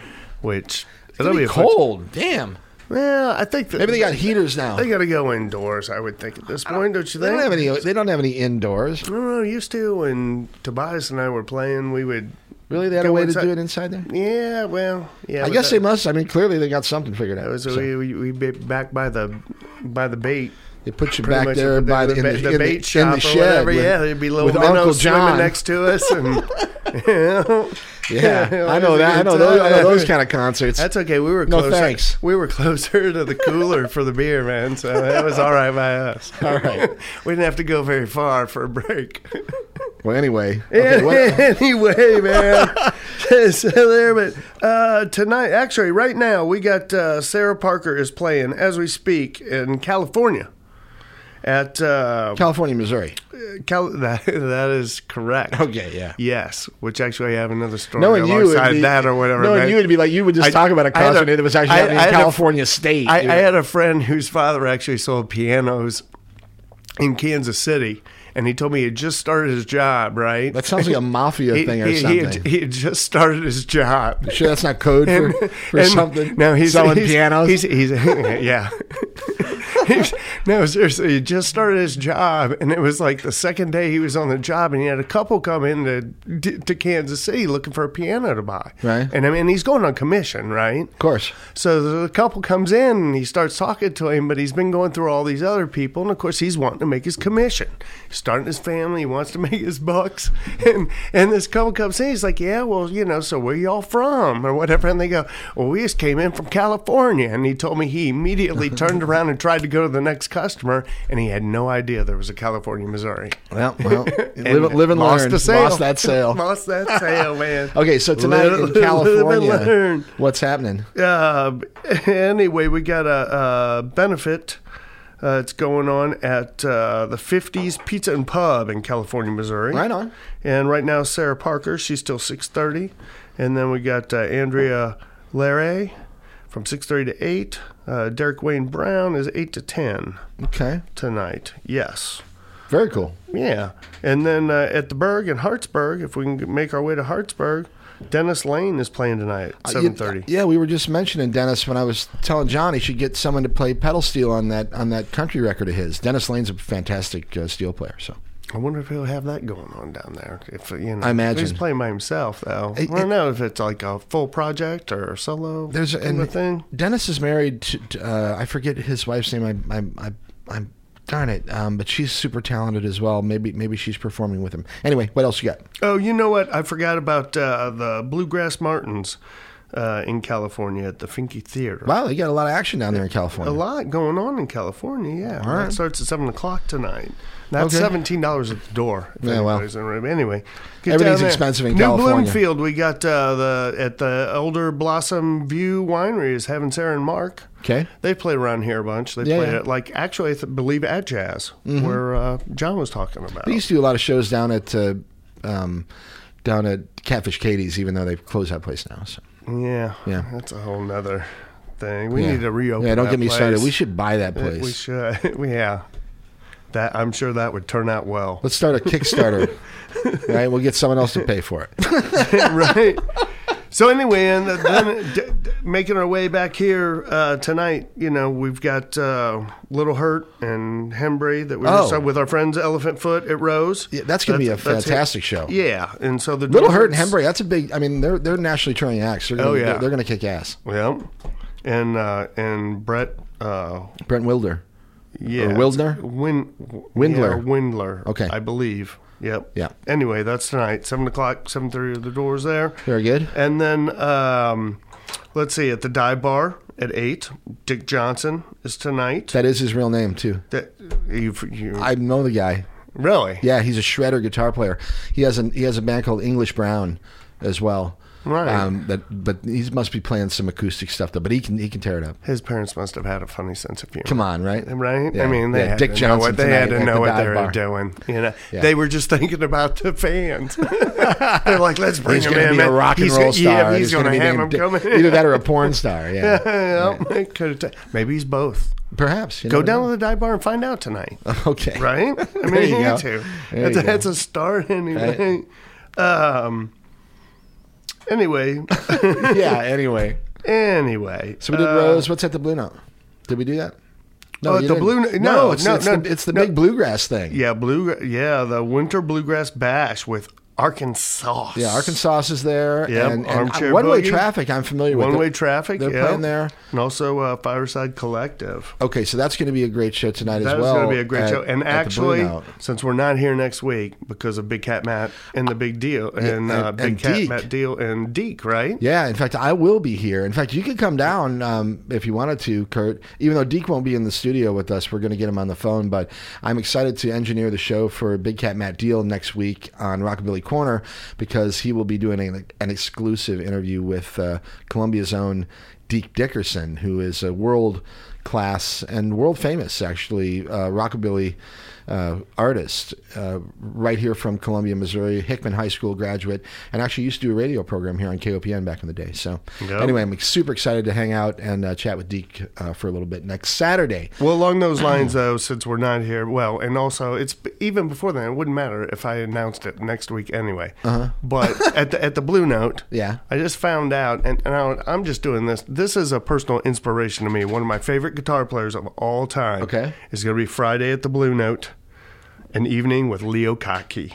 Speaker 3: which.
Speaker 1: It'll be
Speaker 3: fun-
Speaker 1: cold. Damn.
Speaker 3: Well, I think that
Speaker 1: Maybe they got heaters now.
Speaker 3: They got to go indoors. I would think at this point, don't you think?
Speaker 1: They don't have any. They don't have any indoors.
Speaker 3: I don't. Used to when Tobias and I were playing, we would.
Speaker 1: Really, they had a way
Speaker 3: inside-
Speaker 1: to do it inside there.
Speaker 3: Yeah, well, yeah.
Speaker 1: I guess
Speaker 3: that-
Speaker 1: they must. I mean, clearly they got something figured out. So
Speaker 3: we, we we back by the by the bait.
Speaker 1: They put you back there
Speaker 3: the,
Speaker 1: by the,
Speaker 3: the,
Speaker 1: in the,
Speaker 3: the
Speaker 1: in the-
Speaker 3: bait
Speaker 1: in
Speaker 3: shop
Speaker 1: the
Speaker 3: or
Speaker 1: shed.
Speaker 3: whatever.
Speaker 1: with-
Speaker 3: yeah, there'd be little
Speaker 1: with Uncle John.
Speaker 3: next to us, and you know,
Speaker 1: Yeah,
Speaker 3: it
Speaker 1: I know that. I know those. I know those kind of concerts.
Speaker 3: That's okay. We were
Speaker 1: No,
Speaker 3: closer.
Speaker 1: thanks.
Speaker 3: We were closer to the cooler for the beer, man. So that was all right by us.
Speaker 1: All right.
Speaker 3: we didn't have to go very far for a break.
Speaker 1: well, anyway. Okay,
Speaker 3: anyway, man. so there, but uh, tonight, actually, right now, we got uh, Sarah Parker is playing as we speak in California. At uh,
Speaker 1: California, Missouri.
Speaker 3: Cal- that, that is correct.
Speaker 1: Okay, yeah.
Speaker 3: Yes, which actually I have another story
Speaker 1: Knowing you, would
Speaker 3: alongside
Speaker 1: be,
Speaker 3: that or whatever.
Speaker 1: Knowing
Speaker 3: man.
Speaker 1: you would be like you would just
Speaker 3: I-
Speaker 1: talk about a
Speaker 3: had a-
Speaker 1: concert that was actually
Speaker 3: I-
Speaker 1: happening
Speaker 3: I
Speaker 1: in
Speaker 3: had a-
Speaker 1: California State.
Speaker 3: I, I had a friend whose father actually sold pianos in Kansas City, and he told me he had just started his job. Right?
Speaker 1: that sounds like a mafia
Speaker 3: he,
Speaker 1: thing or
Speaker 3: he- he
Speaker 1: something.
Speaker 3: had, he had just started his job.
Speaker 1: sure, that's not code for, for
Speaker 3: And
Speaker 1: something.
Speaker 3: No, he's
Speaker 1: selling
Speaker 3: he's,
Speaker 1: pianos.
Speaker 3: He's, he's yeah. No, seriously, he just started his job, and it was like the second day he was on the job, and he had a couple come in to to Kansas City looking for a piano to buy.
Speaker 1: Right.
Speaker 3: And I mean, he's going on commission, right?
Speaker 1: of course.
Speaker 3: So the couple comes in and he starts talking to him, but he's been going through all these other people, and of course he's wanting to make his commission. He's starting his family, he wants to make his bucks, and and this couple comes in, he's like, yeah, well, you know, so where y'all from or whatever, and they go, well, we just came in from California, and he told me he immediately turned around and tried to go to the next customer, and he had no idea there was a California, Missouri.
Speaker 1: Well, well,
Speaker 3: And
Speaker 1: live, live and
Speaker 3: lost
Speaker 1: learn.
Speaker 3: the sale.
Speaker 1: Lost that sale.
Speaker 3: lost that sale, man.
Speaker 1: Okay, so tonight
Speaker 3: Live-
Speaker 1: in California, what's happening?
Speaker 3: Uh, anyway, we got a, a benefit. Uh, it's going on at uh, the 50s Pizza and Pub in California, Missouri.
Speaker 1: Right on.
Speaker 3: And right now, Sarah Parker, she's still 6:30, and then we got uh, Andrea Larray from 6:30 to 8. Uh, Derek Wayne Brown is 8 to 10
Speaker 1: Okay,
Speaker 3: tonight. Yes.
Speaker 1: very cool.
Speaker 3: Yeah. And then uh, at the Berg in Hartsburg, if we can make our way to Hartsburg, Dennis Lane is playing tonight at
Speaker 1: Uh,
Speaker 3: 7:30.
Speaker 1: Yeah, we were just mentioning Dennis when I was telling John he should get someone to play pedal steel on that on that country record of his. Dennis Lane's a fantastic uh, steel player. So
Speaker 3: I wonder if he'll have that going on down there. If you know,
Speaker 1: I imagine.
Speaker 3: he's playing by himself though.
Speaker 1: It-
Speaker 3: I don't know if it's like a full project or a solo.
Speaker 1: there's and
Speaker 3: of thing.
Speaker 1: Dennis is married to, uh, I forget his wife's name. I I I I'm darn it. Um, but she's super talented as well. Maybe maybe she's performing with him. Anyway, what else you got?
Speaker 3: Oh, you know what? I forgot about uh, the Bluegrass Martins uh, in California at the Finke Theater.
Speaker 1: Wow, you got a lot of action down there in California.
Speaker 3: A lot going on in California, yeah.
Speaker 1: All right.
Speaker 3: That starts at seven o'clock tonight. That's
Speaker 1: Okay.
Speaker 3: seventeen dollars at the door. if
Speaker 1: Yeah, well.
Speaker 3: Anyway,
Speaker 1: Everything's expensive in
Speaker 3: New
Speaker 1: California.
Speaker 3: Bloomfield, we got uh, the at the Older Blossom View Winery is having Sarah and Mark.
Speaker 1: Okay.
Speaker 3: They play around here a bunch. They
Speaker 1: Yeah,
Speaker 3: play
Speaker 1: yeah.
Speaker 3: at like actually I th- believe at Jazz, where uh, John was talking about.
Speaker 1: They used to do a lot of shows down at uh, um, down at Catfish Katie's, even though they've closed that place now. So
Speaker 3: yeah,
Speaker 1: Yeah.
Speaker 3: that's a whole nother thing. We
Speaker 1: yeah.
Speaker 3: need to reopen.
Speaker 1: Yeah, don't get me started. We should buy that place.
Speaker 3: We should. yeah, that I'm sure that would turn out well.
Speaker 1: Let's start a Kickstarter. right, we'll get someone else to pay for it.
Speaker 3: right. So anyway, and then d- d- making our way back here uh, tonight, you know, we've got uh, Little Hurt and Hembree that we
Speaker 1: Oh.
Speaker 3: saw with our friends Elephant Foot at Rose.
Speaker 1: Yeah, that's gonna be a fantastic show.
Speaker 3: Yeah, and so the
Speaker 1: Little Hurt and Hembree, that's a big. I mean, they're they're nationally touring acts. They're gonna,
Speaker 3: Oh, yeah.
Speaker 1: they're, they're going to kick ass.
Speaker 3: Yeah, and uh, and Brett. Uh,
Speaker 1: Brent Wilder.
Speaker 3: Yeah,
Speaker 1: Wildner?
Speaker 3: Win,
Speaker 1: Windler.
Speaker 3: yeah, Windler.
Speaker 1: Okay.
Speaker 3: I believe. Yep.
Speaker 1: Yeah.
Speaker 3: Anyway, that's tonight, seven o'clock, seven thirty. The doors there.
Speaker 1: Very good.
Speaker 3: And then um, let's see at the dive bar at eight. Dick Johnson is tonight.
Speaker 1: That is his real name too.
Speaker 3: That you, you
Speaker 1: I know the guy.
Speaker 3: really
Speaker 1: Yeah, he's a shredder guitar player. He has a he has a band called English Brown as well.
Speaker 3: Right.
Speaker 1: Um, that but he must be playing some acoustic stuff though. But he can he can tear it up.
Speaker 3: his parents must have had a funny sense of humor.
Speaker 1: Come on, right?
Speaker 3: Right?
Speaker 1: Yeah.
Speaker 3: I mean, they
Speaker 1: Yeah,
Speaker 3: had
Speaker 1: Dick
Speaker 3: to know what they had to know
Speaker 1: the
Speaker 3: what they were
Speaker 1: bar.
Speaker 3: doing. You know,
Speaker 1: Yeah.
Speaker 3: they were just thinking about the fans. They're like, let's bring
Speaker 1: He's
Speaker 3: him in.
Speaker 1: be a rock and
Speaker 3: He's
Speaker 1: roll star.
Speaker 3: Yeah, he's, going to have him coming.
Speaker 1: Either that or a porn star. Yeah,
Speaker 3: yeah, maybe he's both.
Speaker 1: perhaps.
Speaker 3: Go down
Speaker 1: know.
Speaker 3: to the dive bar and find out tonight.
Speaker 1: Okay.
Speaker 3: Right? I mean, you
Speaker 1: you
Speaker 3: need to. That's, a,
Speaker 1: go.
Speaker 3: that's a start anyway. Um. Anyway,
Speaker 1: yeah. Anyway,
Speaker 3: anyway.
Speaker 1: so we did
Speaker 3: uh,
Speaker 1: Rose. What's at the Blue Note? Did we do that?
Speaker 3: No, at
Speaker 1: you
Speaker 3: the
Speaker 1: didn't.
Speaker 3: Blue Note- no,
Speaker 1: it's,
Speaker 3: no,
Speaker 1: it's
Speaker 3: no,
Speaker 1: the, it's the
Speaker 3: no.
Speaker 1: big bluegrass thing.
Speaker 3: Yeah, blue. Yeah, the Winter Bluegrass Bash with Arkansauce.
Speaker 1: Yeah, Arkansauce is there.
Speaker 3: Yep,
Speaker 1: and, and one way traffic. I'm familiar with.
Speaker 3: One way traffic.
Speaker 1: They're
Speaker 3: yeah.
Speaker 1: playing there.
Speaker 3: and also uh, Fireside Collective.
Speaker 1: Okay, so that's going to be a great show tonight
Speaker 3: That
Speaker 1: as well.
Speaker 3: That's going to be a great
Speaker 1: at-
Speaker 3: show. And
Speaker 1: at the Blue
Speaker 3: actually, since we're not here next week because of Big Cat Matt and the Big Deal and, uh,
Speaker 1: and-
Speaker 3: Big
Speaker 1: and
Speaker 3: Cat
Speaker 1: Deke.
Speaker 3: Matt Deal and Deke, right?
Speaker 1: Yeah, in fact, I will be here. In fact, you could come down um, if you wanted to, Kurt. Even though Deke won't be in the studio with us, we're going to get him on the phone. But I'm excited to engineer the show for Big Cat Matt Deal next week on Rockabilly Corner because he will be doing an, an exclusive interview with uh, Columbia's own Deke Dickerson, who is a world class and world famous, actually, uh, rockabilly uh, artist uh, right here from Columbia, Missouri, Hickman High School graduate, and actually used to do a radio program here on KOPN back in the day. So,
Speaker 3: Yep.
Speaker 1: anyway, I'm super excited to hang out and uh, chat with Deke uh, for a little bit next Saturday.
Speaker 3: Well, along those lines, though, since we're not here, well, and also it's even before then, it wouldn't matter if I announced it next week anyway. Uh-huh. But at the at the Blue Note,
Speaker 1: Yeah.
Speaker 3: I just found out, and, and I, I'm just doing this. This is a personal inspiration to me. One of my favorite guitar players of all time.
Speaker 1: Okay.
Speaker 3: is going to be Friday at the Blue Note, an evening with Leo Kottke.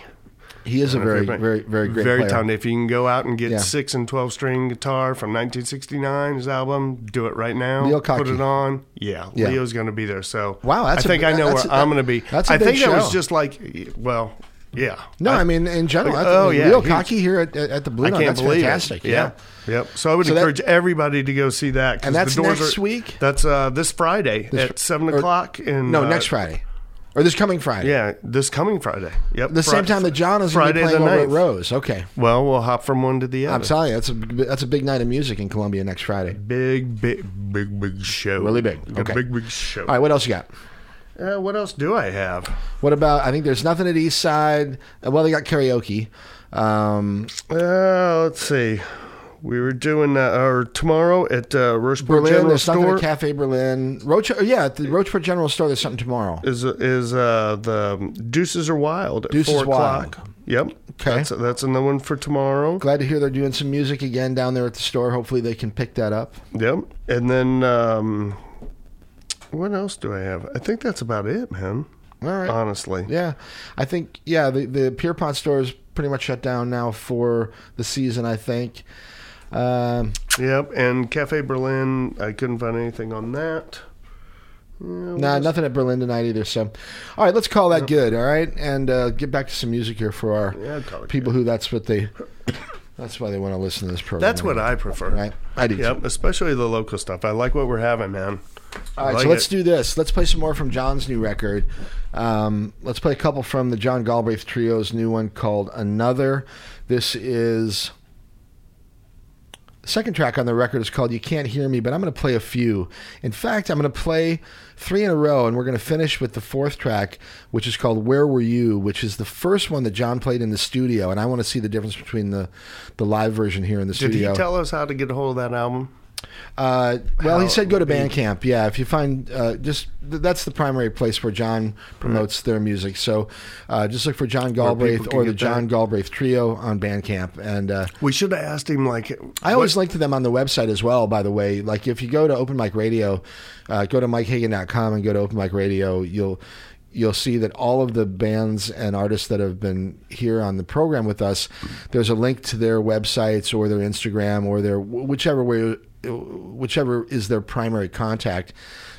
Speaker 1: He is a very, very, very great
Speaker 3: very
Speaker 1: player.
Speaker 3: talented. If you can go out and get
Speaker 1: Yeah.
Speaker 3: six and twelve string guitar from 1969, his album, do it right now.
Speaker 1: Leo
Speaker 3: Put
Speaker 1: Kottke.
Speaker 3: it on. Yeah,
Speaker 1: Yeah.
Speaker 3: Leo's going to be there. So
Speaker 1: Wow, that's
Speaker 3: I think I know
Speaker 1: that's
Speaker 3: where
Speaker 1: a-
Speaker 3: I'm going to be.
Speaker 1: that's a
Speaker 3: I
Speaker 1: big
Speaker 3: think that was just like, well, Yeah.
Speaker 1: No, I, mean in general.
Speaker 3: Like, oh, yeah, huge.
Speaker 1: Kottke here at, at the Blue
Speaker 3: I
Speaker 1: Note.
Speaker 3: can't
Speaker 1: That's
Speaker 3: believe
Speaker 1: fantastic.
Speaker 3: it.
Speaker 1: Yeah.
Speaker 3: Yep. So I would
Speaker 1: So that-
Speaker 3: encourage everybody to go see that. 'cause
Speaker 1: And that's
Speaker 3: the doors
Speaker 1: next
Speaker 3: are-
Speaker 1: week?
Speaker 3: That's uh, this Friday at seven
Speaker 1: or-
Speaker 3: o'clock. In
Speaker 1: No,
Speaker 3: uh,
Speaker 1: next Friday. Or this coming Friday.
Speaker 3: Yeah, this coming Friday. Yep.
Speaker 1: The same time that John is going to be
Speaker 3: Friday
Speaker 1: playing
Speaker 3: the
Speaker 1: over at Rose. Okay.
Speaker 3: Well, we'll hop from one to the other.
Speaker 1: I'm telling you, that's a that's a big night of music in Columbia next Friday.
Speaker 3: Big, big, big, big show.
Speaker 1: Really big.
Speaker 3: A
Speaker 1: Okay.
Speaker 3: big, big show.
Speaker 1: All right, what else you got?
Speaker 3: Uh, what else do I have?
Speaker 1: What about? I think there's nothing at East Side. Uh, Well, they got karaoke. Um,
Speaker 3: Uh, let's see. We were doing uh, or tomorrow at uh, Rocheport
Speaker 1: Berlin.
Speaker 3: General
Speaker 1: There's something
Speaker 3: Store.
Speaker 1: at Cafe Berlin. Roach. oh, Yeah, at the Rocheport General Store. There's something tomorrow.
Speaker 3: is is uh, the Deuces are Wild at
Speaker 1: Deuces
Speaker 3: four
Speaker 1: Wild.
Speaker 3: o'clock. Yep.
Speaker 1: Okay.
Speaker 3: That's, that's another one for tomorrow.
Speaker 1: Glad to hear they're doing some music again down there at the store. Hopefully they can pick that up.
Speaker 3: Yep. And then um, what else do I have? I think that's about it, man.
Speaker 1: All right.
Speaker 3: Honestly.
Speaker 1: Yeah, I think yeah the the Pierpont store is pretty much shut down now for the season. I think. Um,
Speaker 3: Yep. And Cafe Berlin, I couldn't find anything on that.
Speaker 1: nah, nothing at Berlin tonight either. So, all right, let's call that good. All right, and uh, get back to some music here for our
Speaker 3: Yeah, I'd call it
Speaker 1: people who that's what they that's why they want to listen to this program.
Speaker 3: That's what I prefer.
Speaker 1: Right, I do.
Speaker 3: Yep.
Speaker 1: Too.
Speaker 3: Especially the local stuff. I like what we're having, man.
Speaker 1: All right,
Speaker 3: like
Speaker 1: so let's
Speaker 3: it.
Speaker 1: do this. Let's play some more from John's new record. Um, let's play a couple from the John Galbraith Trio's new one called Another. This is. Second track on the record is called You Can't Hear Me, but I'm going to play a few. In fact, I'm going to play three in a row, and we're going to finish with the fourth track, which is called Where Were You, which is the first one that John played in the studio. And I want to see the difference between the, the live version here in the
Speaker 3: Did
Speaker 1: studio.
Speaker 3: he tell us how to get a hold of that album?
Speaker 1: Uh, well, he said go to? Bandcamp. Yeah, if you find uh, just th- that's the primary place where John promotes their music. So uh, just look for John Galbraith or the John
Speaker 3: that.
Speaker 1: Galbraith Trio on Bandcamp. And uh,
Speaker 3: We should have asked him like.
Speaker 1: I always
Speaker 3: what-
Speaker 1: link to them on the website as well. By the way, like if you go to Open Mic Radio, uh, go to MikeHagan.com and go to Open Mic Radio, you'll you'll see that all of the bands and artists that have been here on the program with us, there's a link to their websites or their Instagram or their whichever way, whichever is their primary contact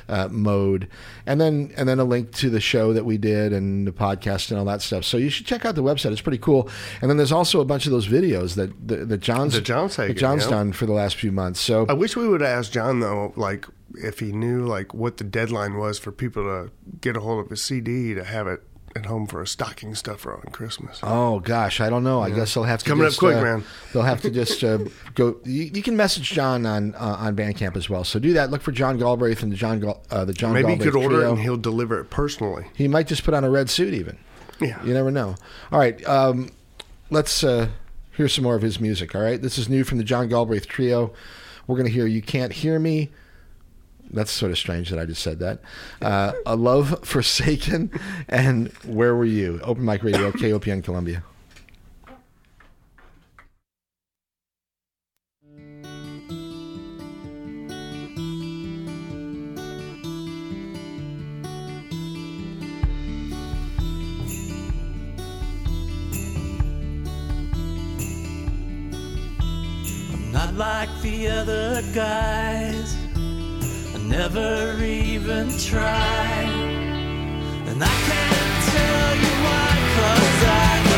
Speaker 1: uh, mode, and then and then a link to the show that we did and the podcast and all that stuff. So you should check out the website; it's pretty cool. And then there's also a bunch of those videos that that, that John's
Speaker 3: That John's
Speaker 1: that
Speaker 3: taken,
Speaker 1: John's
Speaker 3: yeah.
Speaker 1: done for the last few months. So
Speaker 3: I wish we would have asked John though, like if he knew like what the deadline was for people to get a hold of his CD to have it at home for a stocking stuffer on Christmas.
Speaker 1: Oh gosh, I don't know. I guess they'll have to
Speaker 3: coming up quick,
Speaker 1: uh,
Speaker 3: man.
Speaker 1: They'll have to just uh, go. You, you can message John on uh, on Bandcamp as well. So do that. Look for John Galbraith and the John uh, the John
Speaker 3: Maybe he
Speaker 1: Galbraith
Speaker 3: could order
Speaker 1: Trio.
Speaker 3: it and he'll deliver it personally.
Speaker 1: He might just put on a red suit even.
Speaker 3: Yeah.
Speaker 1: You never know. All right, um, let's uh, hear some more of his music. All right, this is new from the John Galbraith Trio. We're going to hear "You Can't Hear Me." That's sort of strange that I just said that. Uh, a love forsaken, and where were you? Open Mic Radio, KOPN Columbia.
Speaker 8: I'm not like the other guys. Never even tried. And I can't tell you why, cause I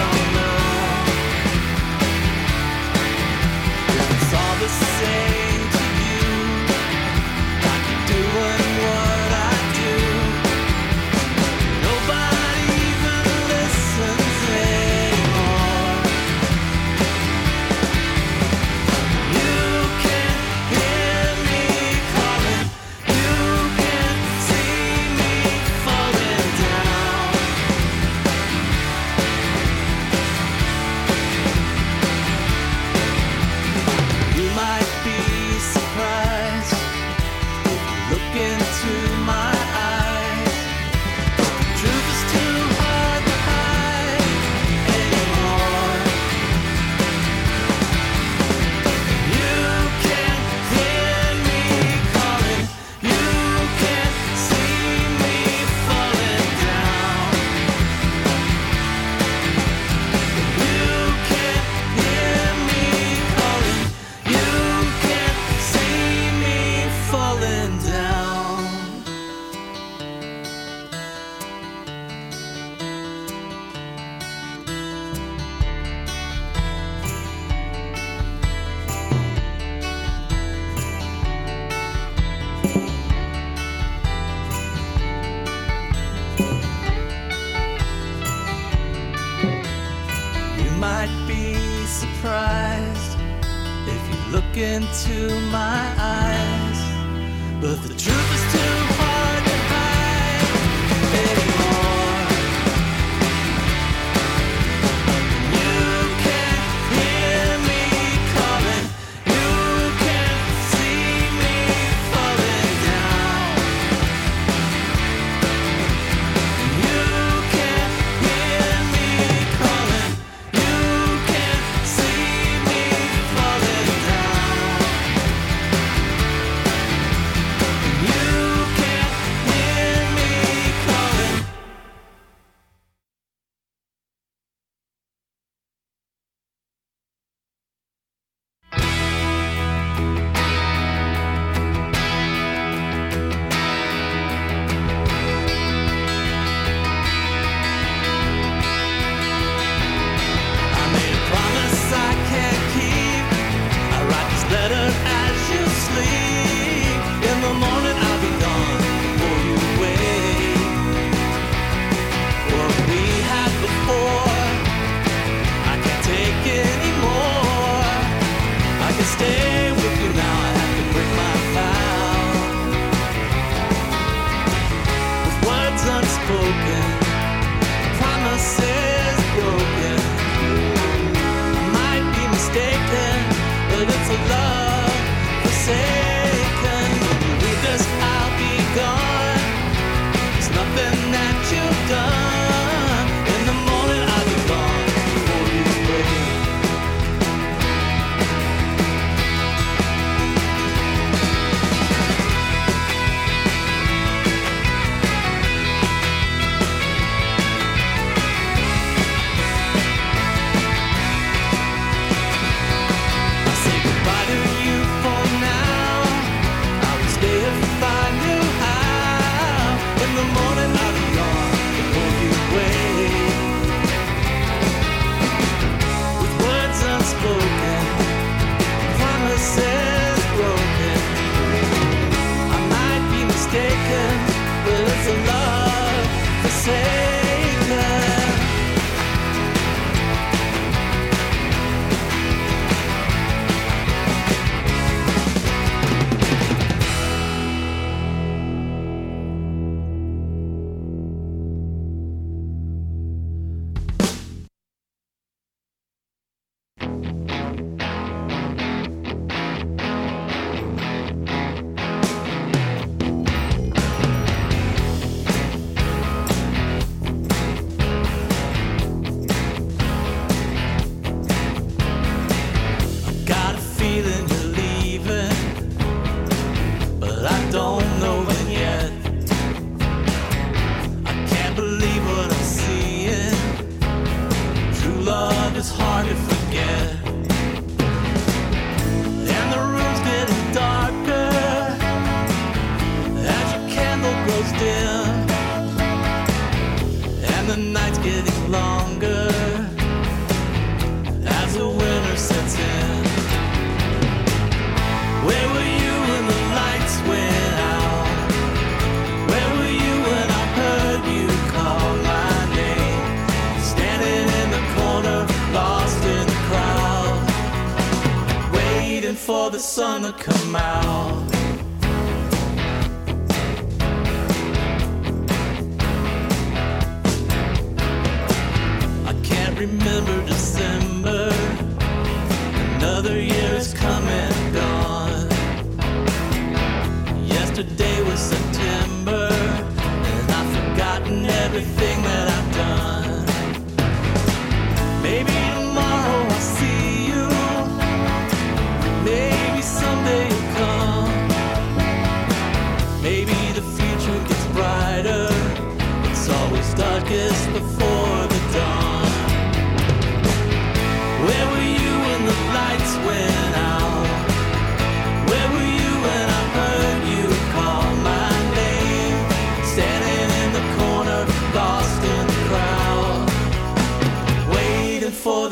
Speaker 8: the
Speaker 2: sun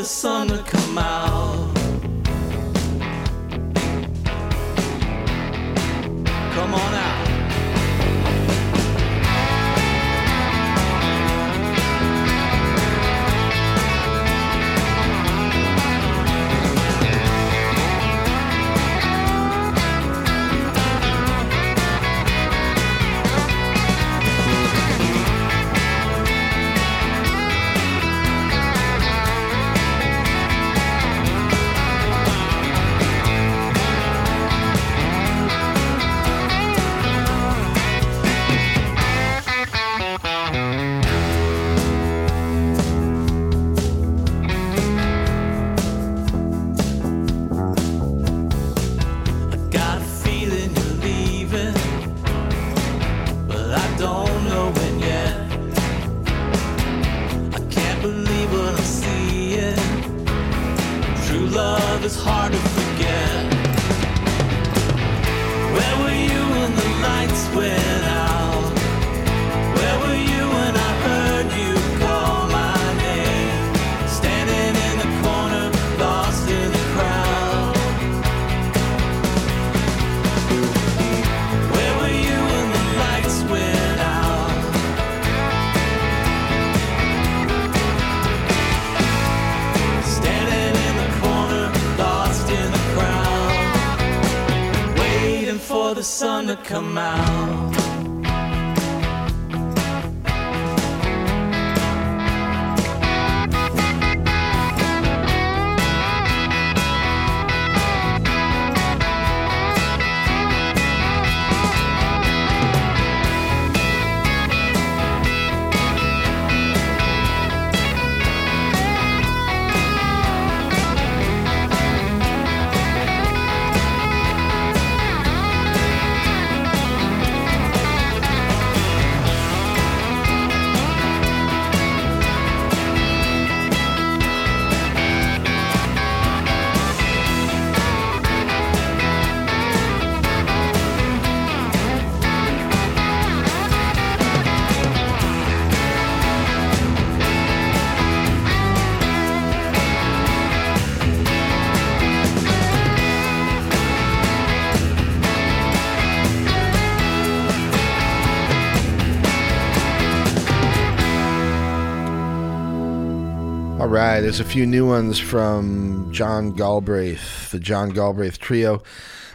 Speaker 2: the sun to come out.
Speaker 1: Right, there's a few new ones from John Galbraith, the John Galbraith Trio.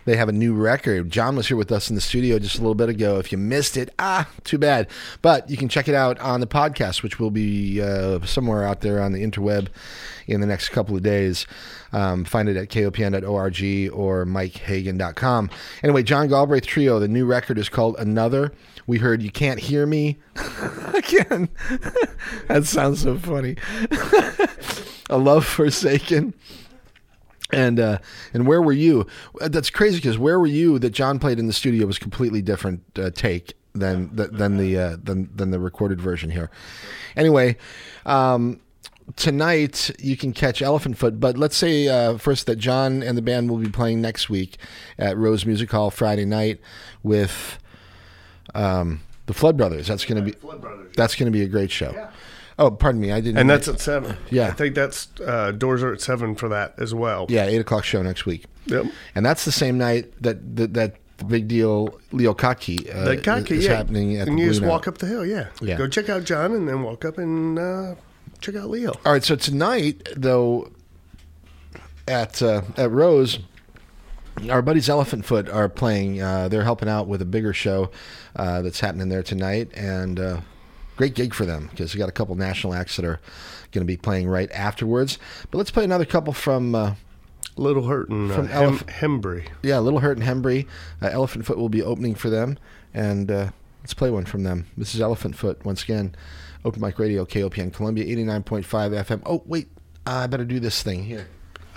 Speaker 1: They have a new record. John was here with us in the studio just a little bit ago. If you missed it, ah, too bad. But you can check it out on the podcast, which will be uh, somewhere out there on the interweb in the next couple of days. Um, find it at kopn.org or mikehagan.com. Anyway, John Galbraith Trio, the new record is called Another. We heard You Can't Hear Me. Again, that sounds so funny. a love forsaken. And uh, and where were you? That's crazy because where were you that john played in the studio was completely different uh, take than th- than the uh, than than the recorded version here. Anyway um tonight you can catch elephant foot but let's say uh, first that john and the band will be playing next week at rose music hall friday night with um the flood brothers. That's going to be that's going to be a great show oh pardon me i didn't
Speaker 3: And that's at seven.
Speaker 1: Yeah.
Speaker 3: I think that's uh, doors are at seven for that as well.
Speaker 1: yeah eight o'clock show next week
Speaker 3: Yep.
Speaker 1: and that's the same night that that, that the big deal Leo Kottke uh,
Speaker 3: The Kottke,
Speaker 1: is
Speaker 3: yeah.
Speaker 1: happening at
Speaker 3: and
Speaker 1: the
Speaker 3: you
Speaker 1: Blue
Speaker 3: just
Speaker 1: Note.
Speaker 3: walk up the hill, yeah.
Speaker 1: Yeah.
Speaker 3: Go check out John and then walk up and uh, check out Leo.
Speaker 1: All right, so tonight though at uh, at Rose, our buddies Elephant Foot are playing. Uh, they're helping out with a bigger show uh, that's happening there tonight, and uh, great gig for them because we got a couple national acts that are going to be playing right afterwards. But let's play another couple from. Uh,
Speaker 3: Little Hurt and uh,
Speaker 1: From
Speaker 3: Hem-
Speaker 1: Elef-
Speaker 3: Hembree.
Speaker 1: yeah, Little Hurt and Hembree. Uh, Elephant Foot will be opening for them, and uh, let's play one from them. This is Elephant Foot once again. Open Mic Radio, KOPN Columbia, eighty nine point five FM. Oh wait, I better do this thing here.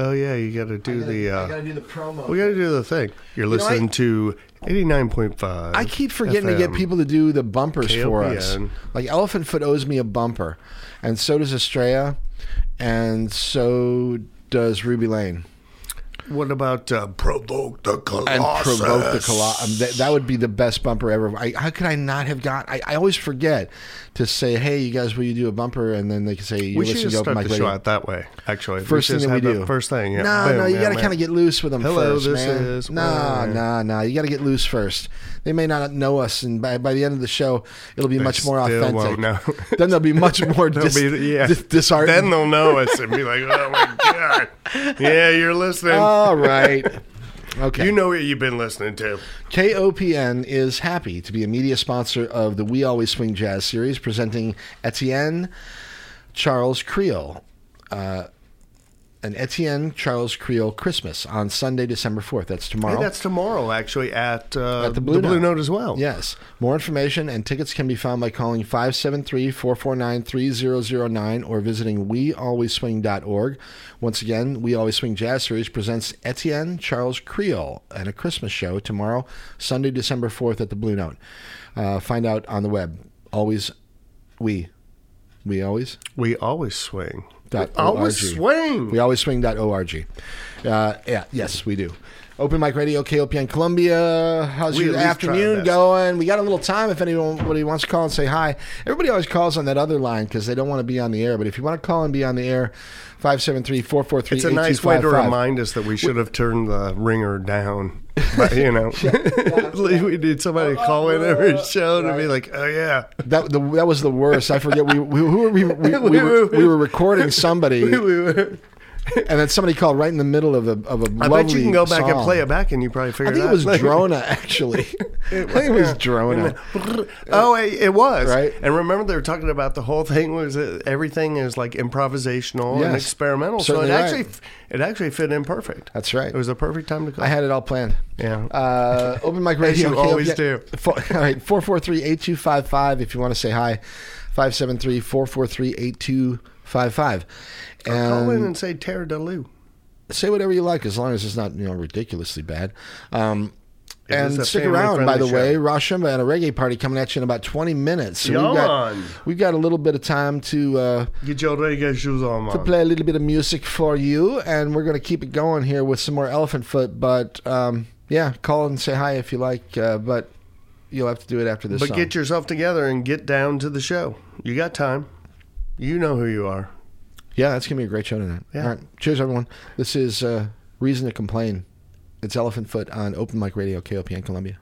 Speaker 3: Oh yeah, you got to do the.
Speaker 1: I
Speaker 3: Uh,
Speaker 1: gotta do the promo.
Speaker 3: we got to do the thing. You're
Speaker 1: know, I-
Speaker 3: listening to eighty nine point five.
Speaker 1: I keep forgetting to get people to do the bumpers for us. Like Elephant Foot owes me a bumper, and so does Estrella, and so does Ruby Lane.
Speaker 3: What about uh, provoke the colossus?
Speaker 1: And provoke the Colossus. Um, that, that would be the best bumper ever. I, how could I not have got? I, I always forget to say, "Hey, you guys, will you do a bumper?" And then they can say, "You
Speaker 3: We should
Speaker 1: listen to Open
Speaker 3: start
Speaker 1: Mic
Speaker 3: the show out that way. Actually,
Speaker 1: First
Speaker 3: we
Speaker 1: thing that we do.
Speaker 3: First thing, yeah.
Speaker 1: No,
Speaker 3: Boom,
Speaker 1: no, you
Speaker 3: yeah,
Speaker 1: got to kind of get loose with them
Speaker 3: Hello,
Speaker 1: first,
Speaker 3: this
Speaker 1: man.
Speaker 3: is-
Speaker 1: Nah,
Speaker 3: well,
Speaker 1: nah, nah. You got to get loose first. They may not know us, and by, by the end of the show, it'll be
Speaker 3: They
Speaker 1: much more authentic. then they'll be much more dis-
Speaker 3: be- yeah.
Speaker 1: dis- disheartened.
Speaker 3: Then they'll know us and be like, "Oh my god, yeah, you're listening."
Speaker 1: All right. Okay.
Speaker 3: You know what you've been listening to.
Speaker 1: KOPN is happy to be a media sponsor of the We Always Swing Jazz series, presenting Etienne Charles Creole. Uh, an Etienne Charles Creole Christmas on Sunday, December 4th. That's tomorrow.
Speaker 3: Hey, that's tomorrow, actually, at, uh,
Speaker 1: At the Blue
Speaker 3: Blue
Speaker 1: Note.
Speaker 3: Note as well.
Speaker 1: Yes. More information and tickets can be found by calling 573-449-3009 or visiting wealwaysswing.org. Once again, We Always Swing Jazz Series presents Etienne Charles Creole and a Christmas show tomorrow, Sunday, December 4th at the Blue Note. Uh, find out on the web. Always we. We always
Speaker 3: We always swing.
Speaker 8: Dot
Speaker 3: Always swing.
Speaker 8: We always swing. swing.org. Uh, yeah, yes, we do. Open Mic Radio, KOPN Columbia. How's
Speaker 3: We
Speaker 8: your
Speaker 3: at least try our
Speaker 8: afternoon going? We got a little time if anybody wants to call and say hi. Everybody always calls on that other line because they don't want to be on the air. But if you want to call and be on the air, 573 443
Speaker 3: It's a nice way to remind us that we should have turned the ringer down. But, you know, we need somebody to oh, oh, call in every show to be like, oh, yeah.
Speaker 8: That, the, that was the worst. I forget. We, we, who were we, we, we, were, we were recording somebody,
Speaker 3: We were-
Speaker 8: and then somebody called right in the middle of a, of a
Speaker 3: I
Speaker 8: lovely I
Speaker 3: bet you can go back and play it back and you probably
Speaker 8: I
Speaker 3: figure
Speaker 8: think
Speaker 3: it
Speaker 8: it was Drona, actually. I think it was Drona.
Speaker 3: Oh, it, it was.
Speaker 8: Right.
Speaker 3: And remember, they were talking about the whole thing was everything is like improvisational and
Speaker 8: Yes.
Speaker 3: experimental. so it
Speaker 8: Certainly
Speaker 3: actually, it actually fit in perfect.
Speaker 8: That's right.
Speaker 3: It was a perfect time to call.
Speaker 8: I had it all planned.
Speaker 3: Yeah.
Speaker 8: Uh, open mic radio.
Speaker 3: you always do.
Speaker 8: Four, all right, 443-8255 if you want to say hi. 573-443-8255.
Speaker 3: call in
Speaker 8: And
Speaker 3: and say Terra Delou.
Speaker 8: say whatever you like as long as it's not, you know, ridiculously bad. Um, and stick around, by the
Speaker 3: family-friendly
Speaker 8: way.
Speaker 3: show.
Speaker 8: Rashamba and a reggae party coming at you in about 20 minutes. So we've, got, we've got a little bit of time to uh,
Speaker 3: Get your reggae shoes on,
Speaker 8: to play a little bit of music for you, and we're going to keep it going here with some more Elephant Foot. But um, yeah, call and say hi if you like, uh, but you'll have to do it after this.
Speaker 3: But
Speaker 8: song.
Speaker 3: get yourself together and get down to the show. You got time. You know who you are.
Speaker 8: yeah, that's gonna be a great show tonight.
Speaker 3: Yeah.
Speaker 8: All right, cheers, everyone. This is uh, Reason to Complain. It's Elephant Foot on Open Mic Radio, KOPN Columbia.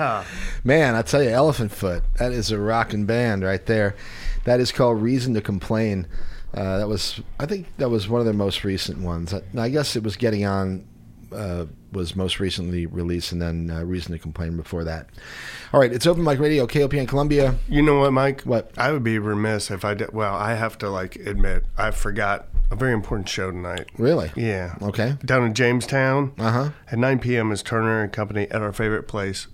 Speaker 9: Yeah.
Speaker 1: Man, I tell you, Elephant Foot, that is a rocking band right there. That is called Reason to Complain. Uh, that was, I think, that was one of their most recent ones. I, I guess it was Getting On uh, was most recently released, and then uh, Reason to Complain before that. All right, it's Open Mic Radio, KOPN Columbia.
Speaker 3: You know what, Mike?
Speaker 1: What?
Speaker 3: I would be remiss if I did. Well, I have to like admit I forgot a very important show tonight.
Speaker 1: Really?
Speaker 3: Yeah.
Speaker 1: Okay.
Speaker 3: Down in Jamestown.
Speaker 1: Uh huh.
Speaker 3: At 9 p.m. is Turner and Company at our favorite place,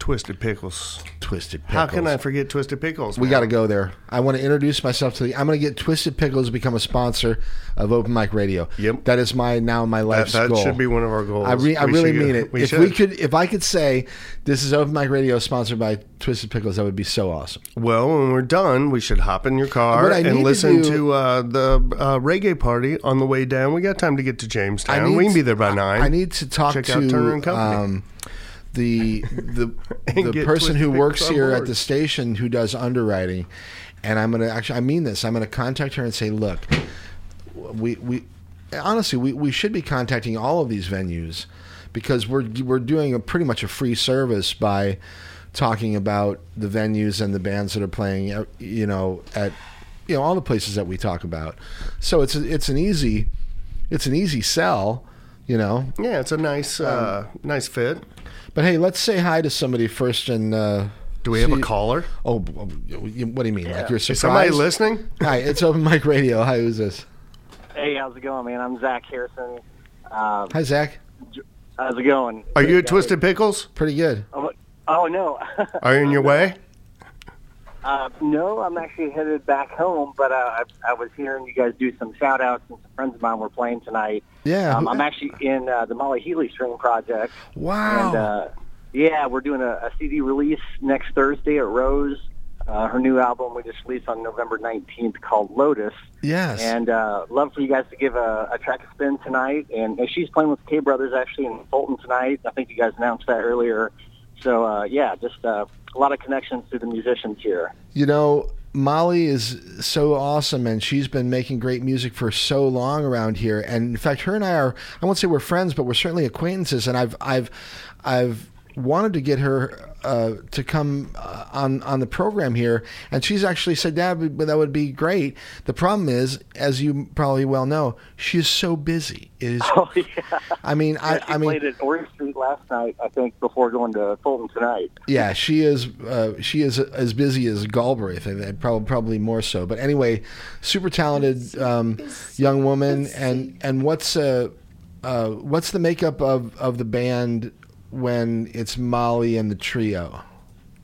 Speaker 3: Twisted Pickles.
Speaker 1: Twisted Pickles.
Speaker 3: How can I forget Twisted Pickles?
Speaker 1: We got to go there. I want to introduce myself to the. I'm going to get Twisted Pickles to become a sponsor of Open Mic Radio.
Speaker 3: Yep.
Speaker 1: That is my now my
Speaker 3: That,
Speaker 1: life's
Speaker 3: that
Speaker 1: goal.
Speaker 3: should be one of our goals.
Speaker 1: I, re- I really
Speaker 3: go-
Speaker 1: mean it.
Speaker 3: We
Speaker 1: if
Speaker 3: should.
Speaker 1: we could, if I could say this is Open Mic Radio sponsored by Twisted Pickles, that would be so awesome.
Speaker 3: Well, when we're done, we should hop in your car
Speaker 1: I
Speaker 3: and
Speaker 1: to
Speaker 3: listen
Speaker 1: do-
Speaker 3: to, uh, the uh, reggae party on the way down. We got time to get to Jamestown.
Speaker 1: need
Speaker 3: we can be there by nine.
Speaker 1: I need to talk
Speaker 3: Check
Speaker 1: to
Speaker 3: out Turner and Company.
Speaker 1: um, the the the person who works here at the station who does underwriting, and I'm gonna actually I mean this. I'm gonna contact her and say, look, we we honestly we, we should be contacting all of these venues because we're we're doing a pretty much a free service by talking about the venues and the bands that are playing uh, you know at you know all the places that we talk about so it's a, it's an easy it's an easy sell you know
Speaker 3: yeah, it's a nice, uh, nice fit.
Speaker 1: But hey let's say hi to somebody first and uh
Speaker 3: Do we have a caller?
Speaker 1: oh what do you mean like you're
Speaker 3: Is
Speaker 1: surprised
Speaker 3: somebody listening?
Speaker 1: hi it's open mic radio hi who's this
Speaker 10: Hey, how's it going, man? I'm Zach Harrison. Um,
Speaker 1: hi zach
Speaker 10: how's it going?
Speaker 3: Are you at Twisted Pickles?
Speaker 1: pretty good
Speaker 10: Oh, oh, no.
Speaker 3: Are you in your way?
Speaker 10: Uh, no, I'm actually headed back home, but uh, I, I was hearing you guys do some shout outs and some friends of mine were playing tonight.
Speaker 1: yeah
Speaker 10: Um, I'm actually in uh, the Molly Healy String Project.
Speaker 1: wow
Speaker 10: And uh, yeah, we're doing a, a CD release next Thursday at Rose. Uh, her new album we just released on November 19th called Lotus.
Speaker 1: yes
Speaker 10: And uh, love for you guys to give a, a track a spin tonight. And, and she's playing with the K Brothers actually in Fulton tonight. I think you guys announced that earlier. So uh, yeah, just uh, a lot of connections to the musicians here.
Speaker 1: You know, Molly is so awesome, and she's been making great music for so long around here. And in fact, her and I are I won't say we're friends, but we're certainly acquaintances. And I've I've I've wanted to get her uh, to come uh, on on the program here, and she's actually said that would, that would be great. The problem is, as you probably well know, she is so busy. It is.
Speaker 10: Oh yeah,
Speaker 1: I mean, I,
Speaker 10: she
Speaker 1: I mean,
Speaker 10: played at Orange Street last night. I think before going to Fulton tonight.
Speaker 1: Yeah, she is. Uh, she is as busy as Galbraith. I think, Probably, probably more so. But anyway, super talented um, young woman. And and what's uh, uh, what's the makeup of of the band when it's Molly and the trio?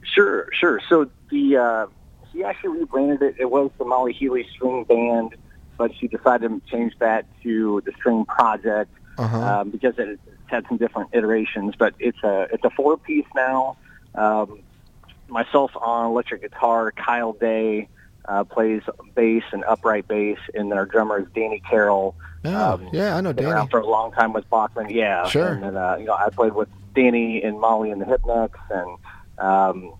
Speaker 10: Sure, sure. So the uh, she actually rebranded it. It was the Molly Healy String Band, but she decided to change that to the String Project
Speaker 1: Uh-huh.
Speaker 10: um, because it had some different iterations. But it's a it's a four piece now. Um, myself on electric guitar, Kyle Day uh, plays bass and upright bass, and then our drummer is Danny Carroll.
Speaker 1: Oh, yeah, I know
Speaker 10: been
Speaker 1: Danny.
Speaker 10: around for a long time with Bachman. Yeah,
Speaker 1: Sure.
Speaker 10: And then uh, you know, I played with Danny and Molly and the Hypnocs, and um,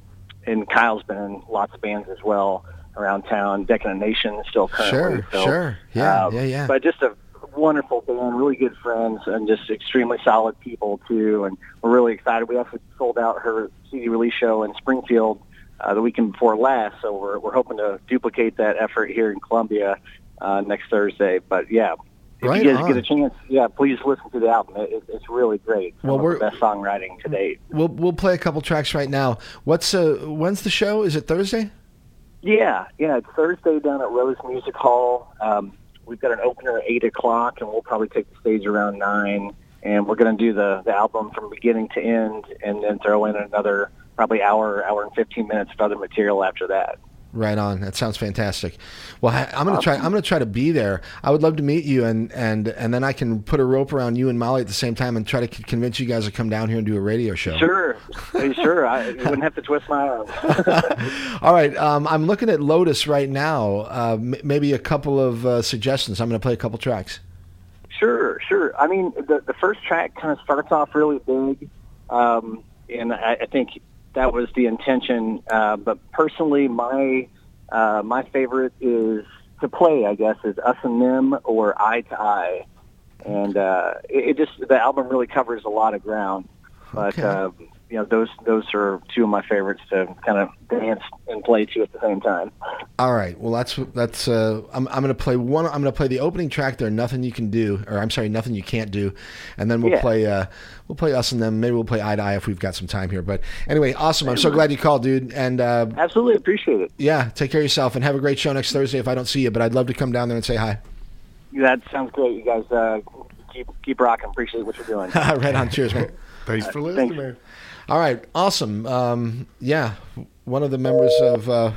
Speaker 10: and Kyle's been in lots of bands as well around town. Decadent Nation is still currently.
Speaker 1: Sure,
Speaker 10: so,
Speaker 1: sure. Yeah,
Speaker 10: um,
Speaker 1: yeah, yeah.
Speaker 10: But just a wonderful band, really good friends, and just extremely solid people too. And we're really excited. We actually sold out her CD release show in Springfield uh, the weekend before last, so we're we're hoping to duplicate that effort here in Columbia uh, next Thursday. But yeah. If
Speaker 1: Right
Speaker 10: you guys
Speaker 1: on.
Speaker 10: get a chance, yeah, please listen to the album. It, it, it's really great. Some
Speaker 1: Well, we're-
Speaker 10: the best songwriting to date.
Speaker 1: We'll we'll play a couple tracks right now. What's uh when's the show? Is it Thursday?
Speaker 10: Yeah, yeah. It's Thursday down at Rose Music Hall. Um, we've got an opener at eight o'clock, and we'll probably take the stage around nine. And we're going to do the the album from beginning to end, and then throw in another probably hour, hour and fifteen minutes of other material after that.
Speaker 1: Right on. That sounds fantastic. Well, I, I'm gonna try. I'm gonna try to be there. I would love to meet you, and and and then I can put a rope around you and Molly at the same time, and try to c- convince you guys to come down here and do a radio show.
Speaker 10: Sure, sure. I wouldn't have to twist my arm.
Speaker 1: All right. Um, I'm looking at Lotus right now. Uh, m- maybe a couple of uh, suggestions. I'm gonna play a couple tracks.
Speaker 10: Sure, sure. I mean, the the first track kind of starts off really big, um, and I, I think that was the intention. Uh, but personally, my uh, my favorite is to play. I guess is Us and Them or Eye to Eye, and uh, it, it just the album really covers a lot of ground. But
Speaker 1: Okay.
Speaker 10: uh, you know, those those are two of my favorites to kind of dance and play to at the same time.
Speaker 1: All right. Well, that's that's. Uh, I'm I'm gonna play one. I'm gonna play the opening track. There, nothing you can do, or I'm sorry, nothing you can't do, and then we'll
Speaker 10: Yeah.
Speaker 1: play. Uh, we'll play us and them. Maybe we'll play eye to eye if we've got some time here. But anyway, awesome. I'm so glad you called, dude. And uh,
Speaker 10: Absolutely appreciate it.
Speaker 1: yeah, take care of yourself and have a great show next Thursday. If I don't see you, but I'd love to come down there and say hi.
Speaker 10: That sounds great. You guys uh, keep keep rocking. Appreciate what you're doing.
Speaker 1: right on. Cheers, man.
Speaker 3: Thanks for listening,
Speaker 10: Thanks.
Speaker 1: All right, awesome. Um, yeah, one of the members of. Uh,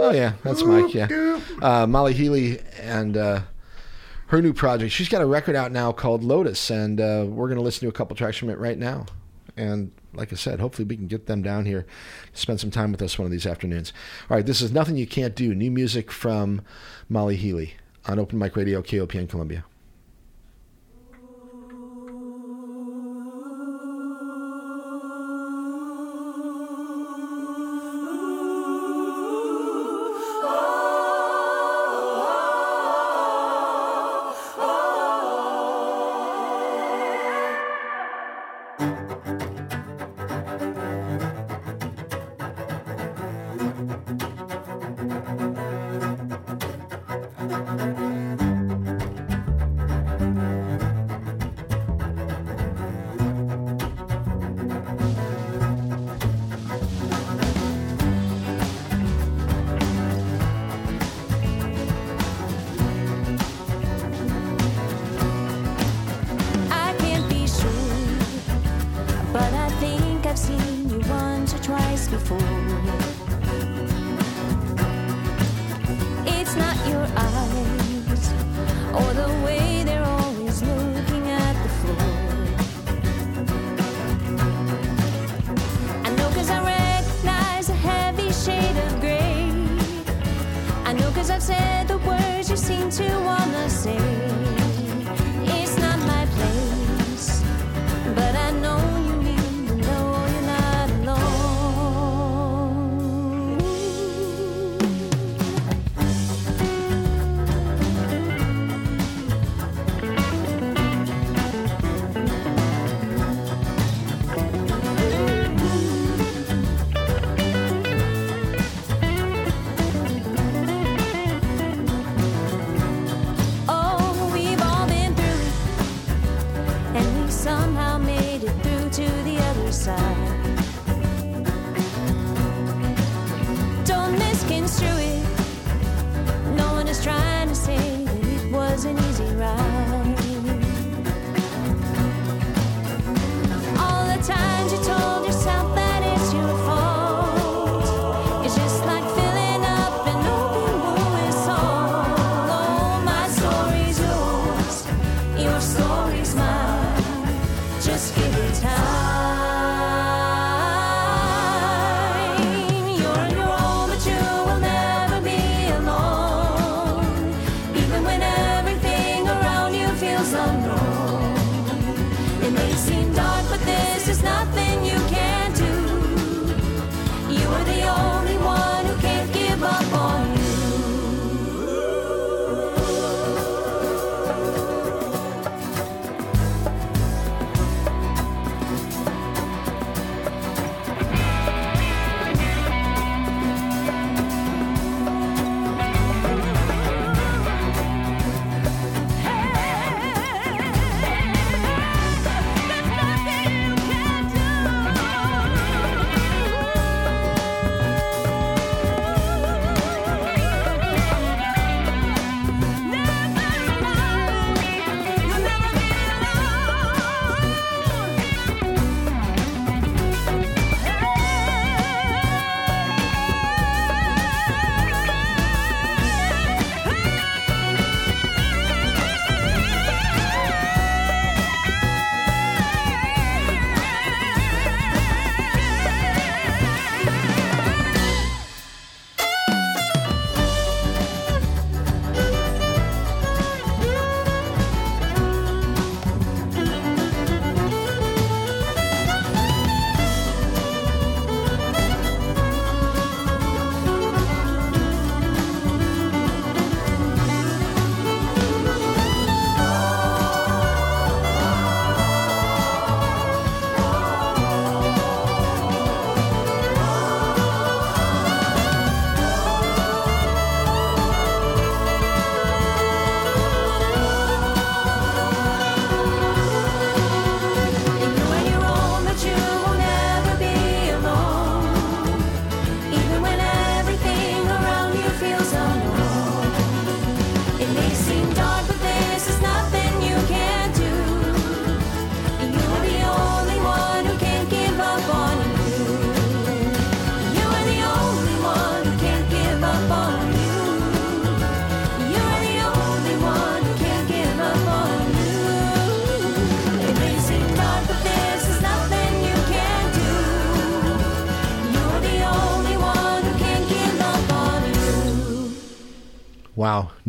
Speaker 1: oh yeah, that's Mike. Yeah, uh, Molly Healy and uh, her new project. She's got a record out now called Lotus, and uh, we're going to listen to a couple tracks from it right now. And like I said, hopefully we can get them down here, spend some time with us one of these afternoons. All right, this is nothing you can't do. New music from Molly Healy on Open Mic Radio, KOPN Columbia.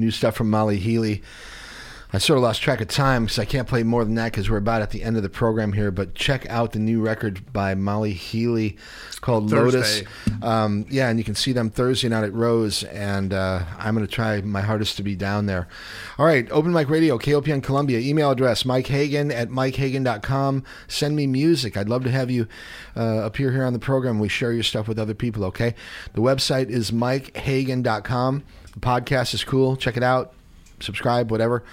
Speaker 1: New stuff from Molly Healy. I sort of lost track of time because I can't play more than that because we're about at the end of the program here. But check out the new record by Molly Healy called
Speaker 3: Thursday.
Speaker 1: Lotus. Um, yeah, and you can see them Thursday night at Rose, and uh, I'm going to try my hardest to be down there. All right, Open Mic Radio, KOPN Columbia. Email address Mike Hagan at MikeHagan.com. Send me music. I'd love to have you uh, appear here on the program. We share your stuff with other people. Okay, the website is MikeHagan.com. The podcast is cool. Check it out subscribe, whatever.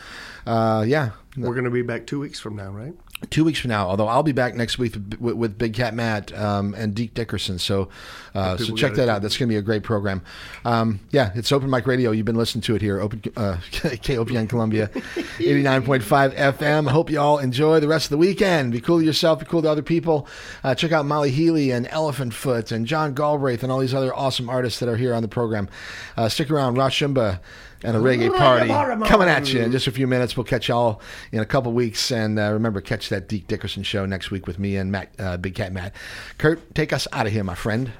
Speaker 1: Uh, yeah,
Speaker 3: We're going to be back two weeks from now, right?
Speaker 1: Two weeks from now. Although I'll be back next week with, with Big Cat Matt um, and Deke Dickerson. So, uh, so check that out. That's going to be a great program. Um, yeah, it's Open Mic Radio. You've been listening to it here, Open uh, KOPN Columbia, eighty nine point five FM. Hope you all enjoy the rest of the weekend. Be cool to yourself. Be cool to other people. Uh, check out Molly Healy and Elephant Foot and John Galbraith and all these other awesome artists that are here on the program. Uh, stick around, Rashumba. And a reggae party coming at you in just a few minutes. We'll catch y'all in a couple weeks. And uh, remember, catch that Deke Dickerson show next week with me and Matt, uh, Big Cat Matt. Kurt, take us out of here, my friend.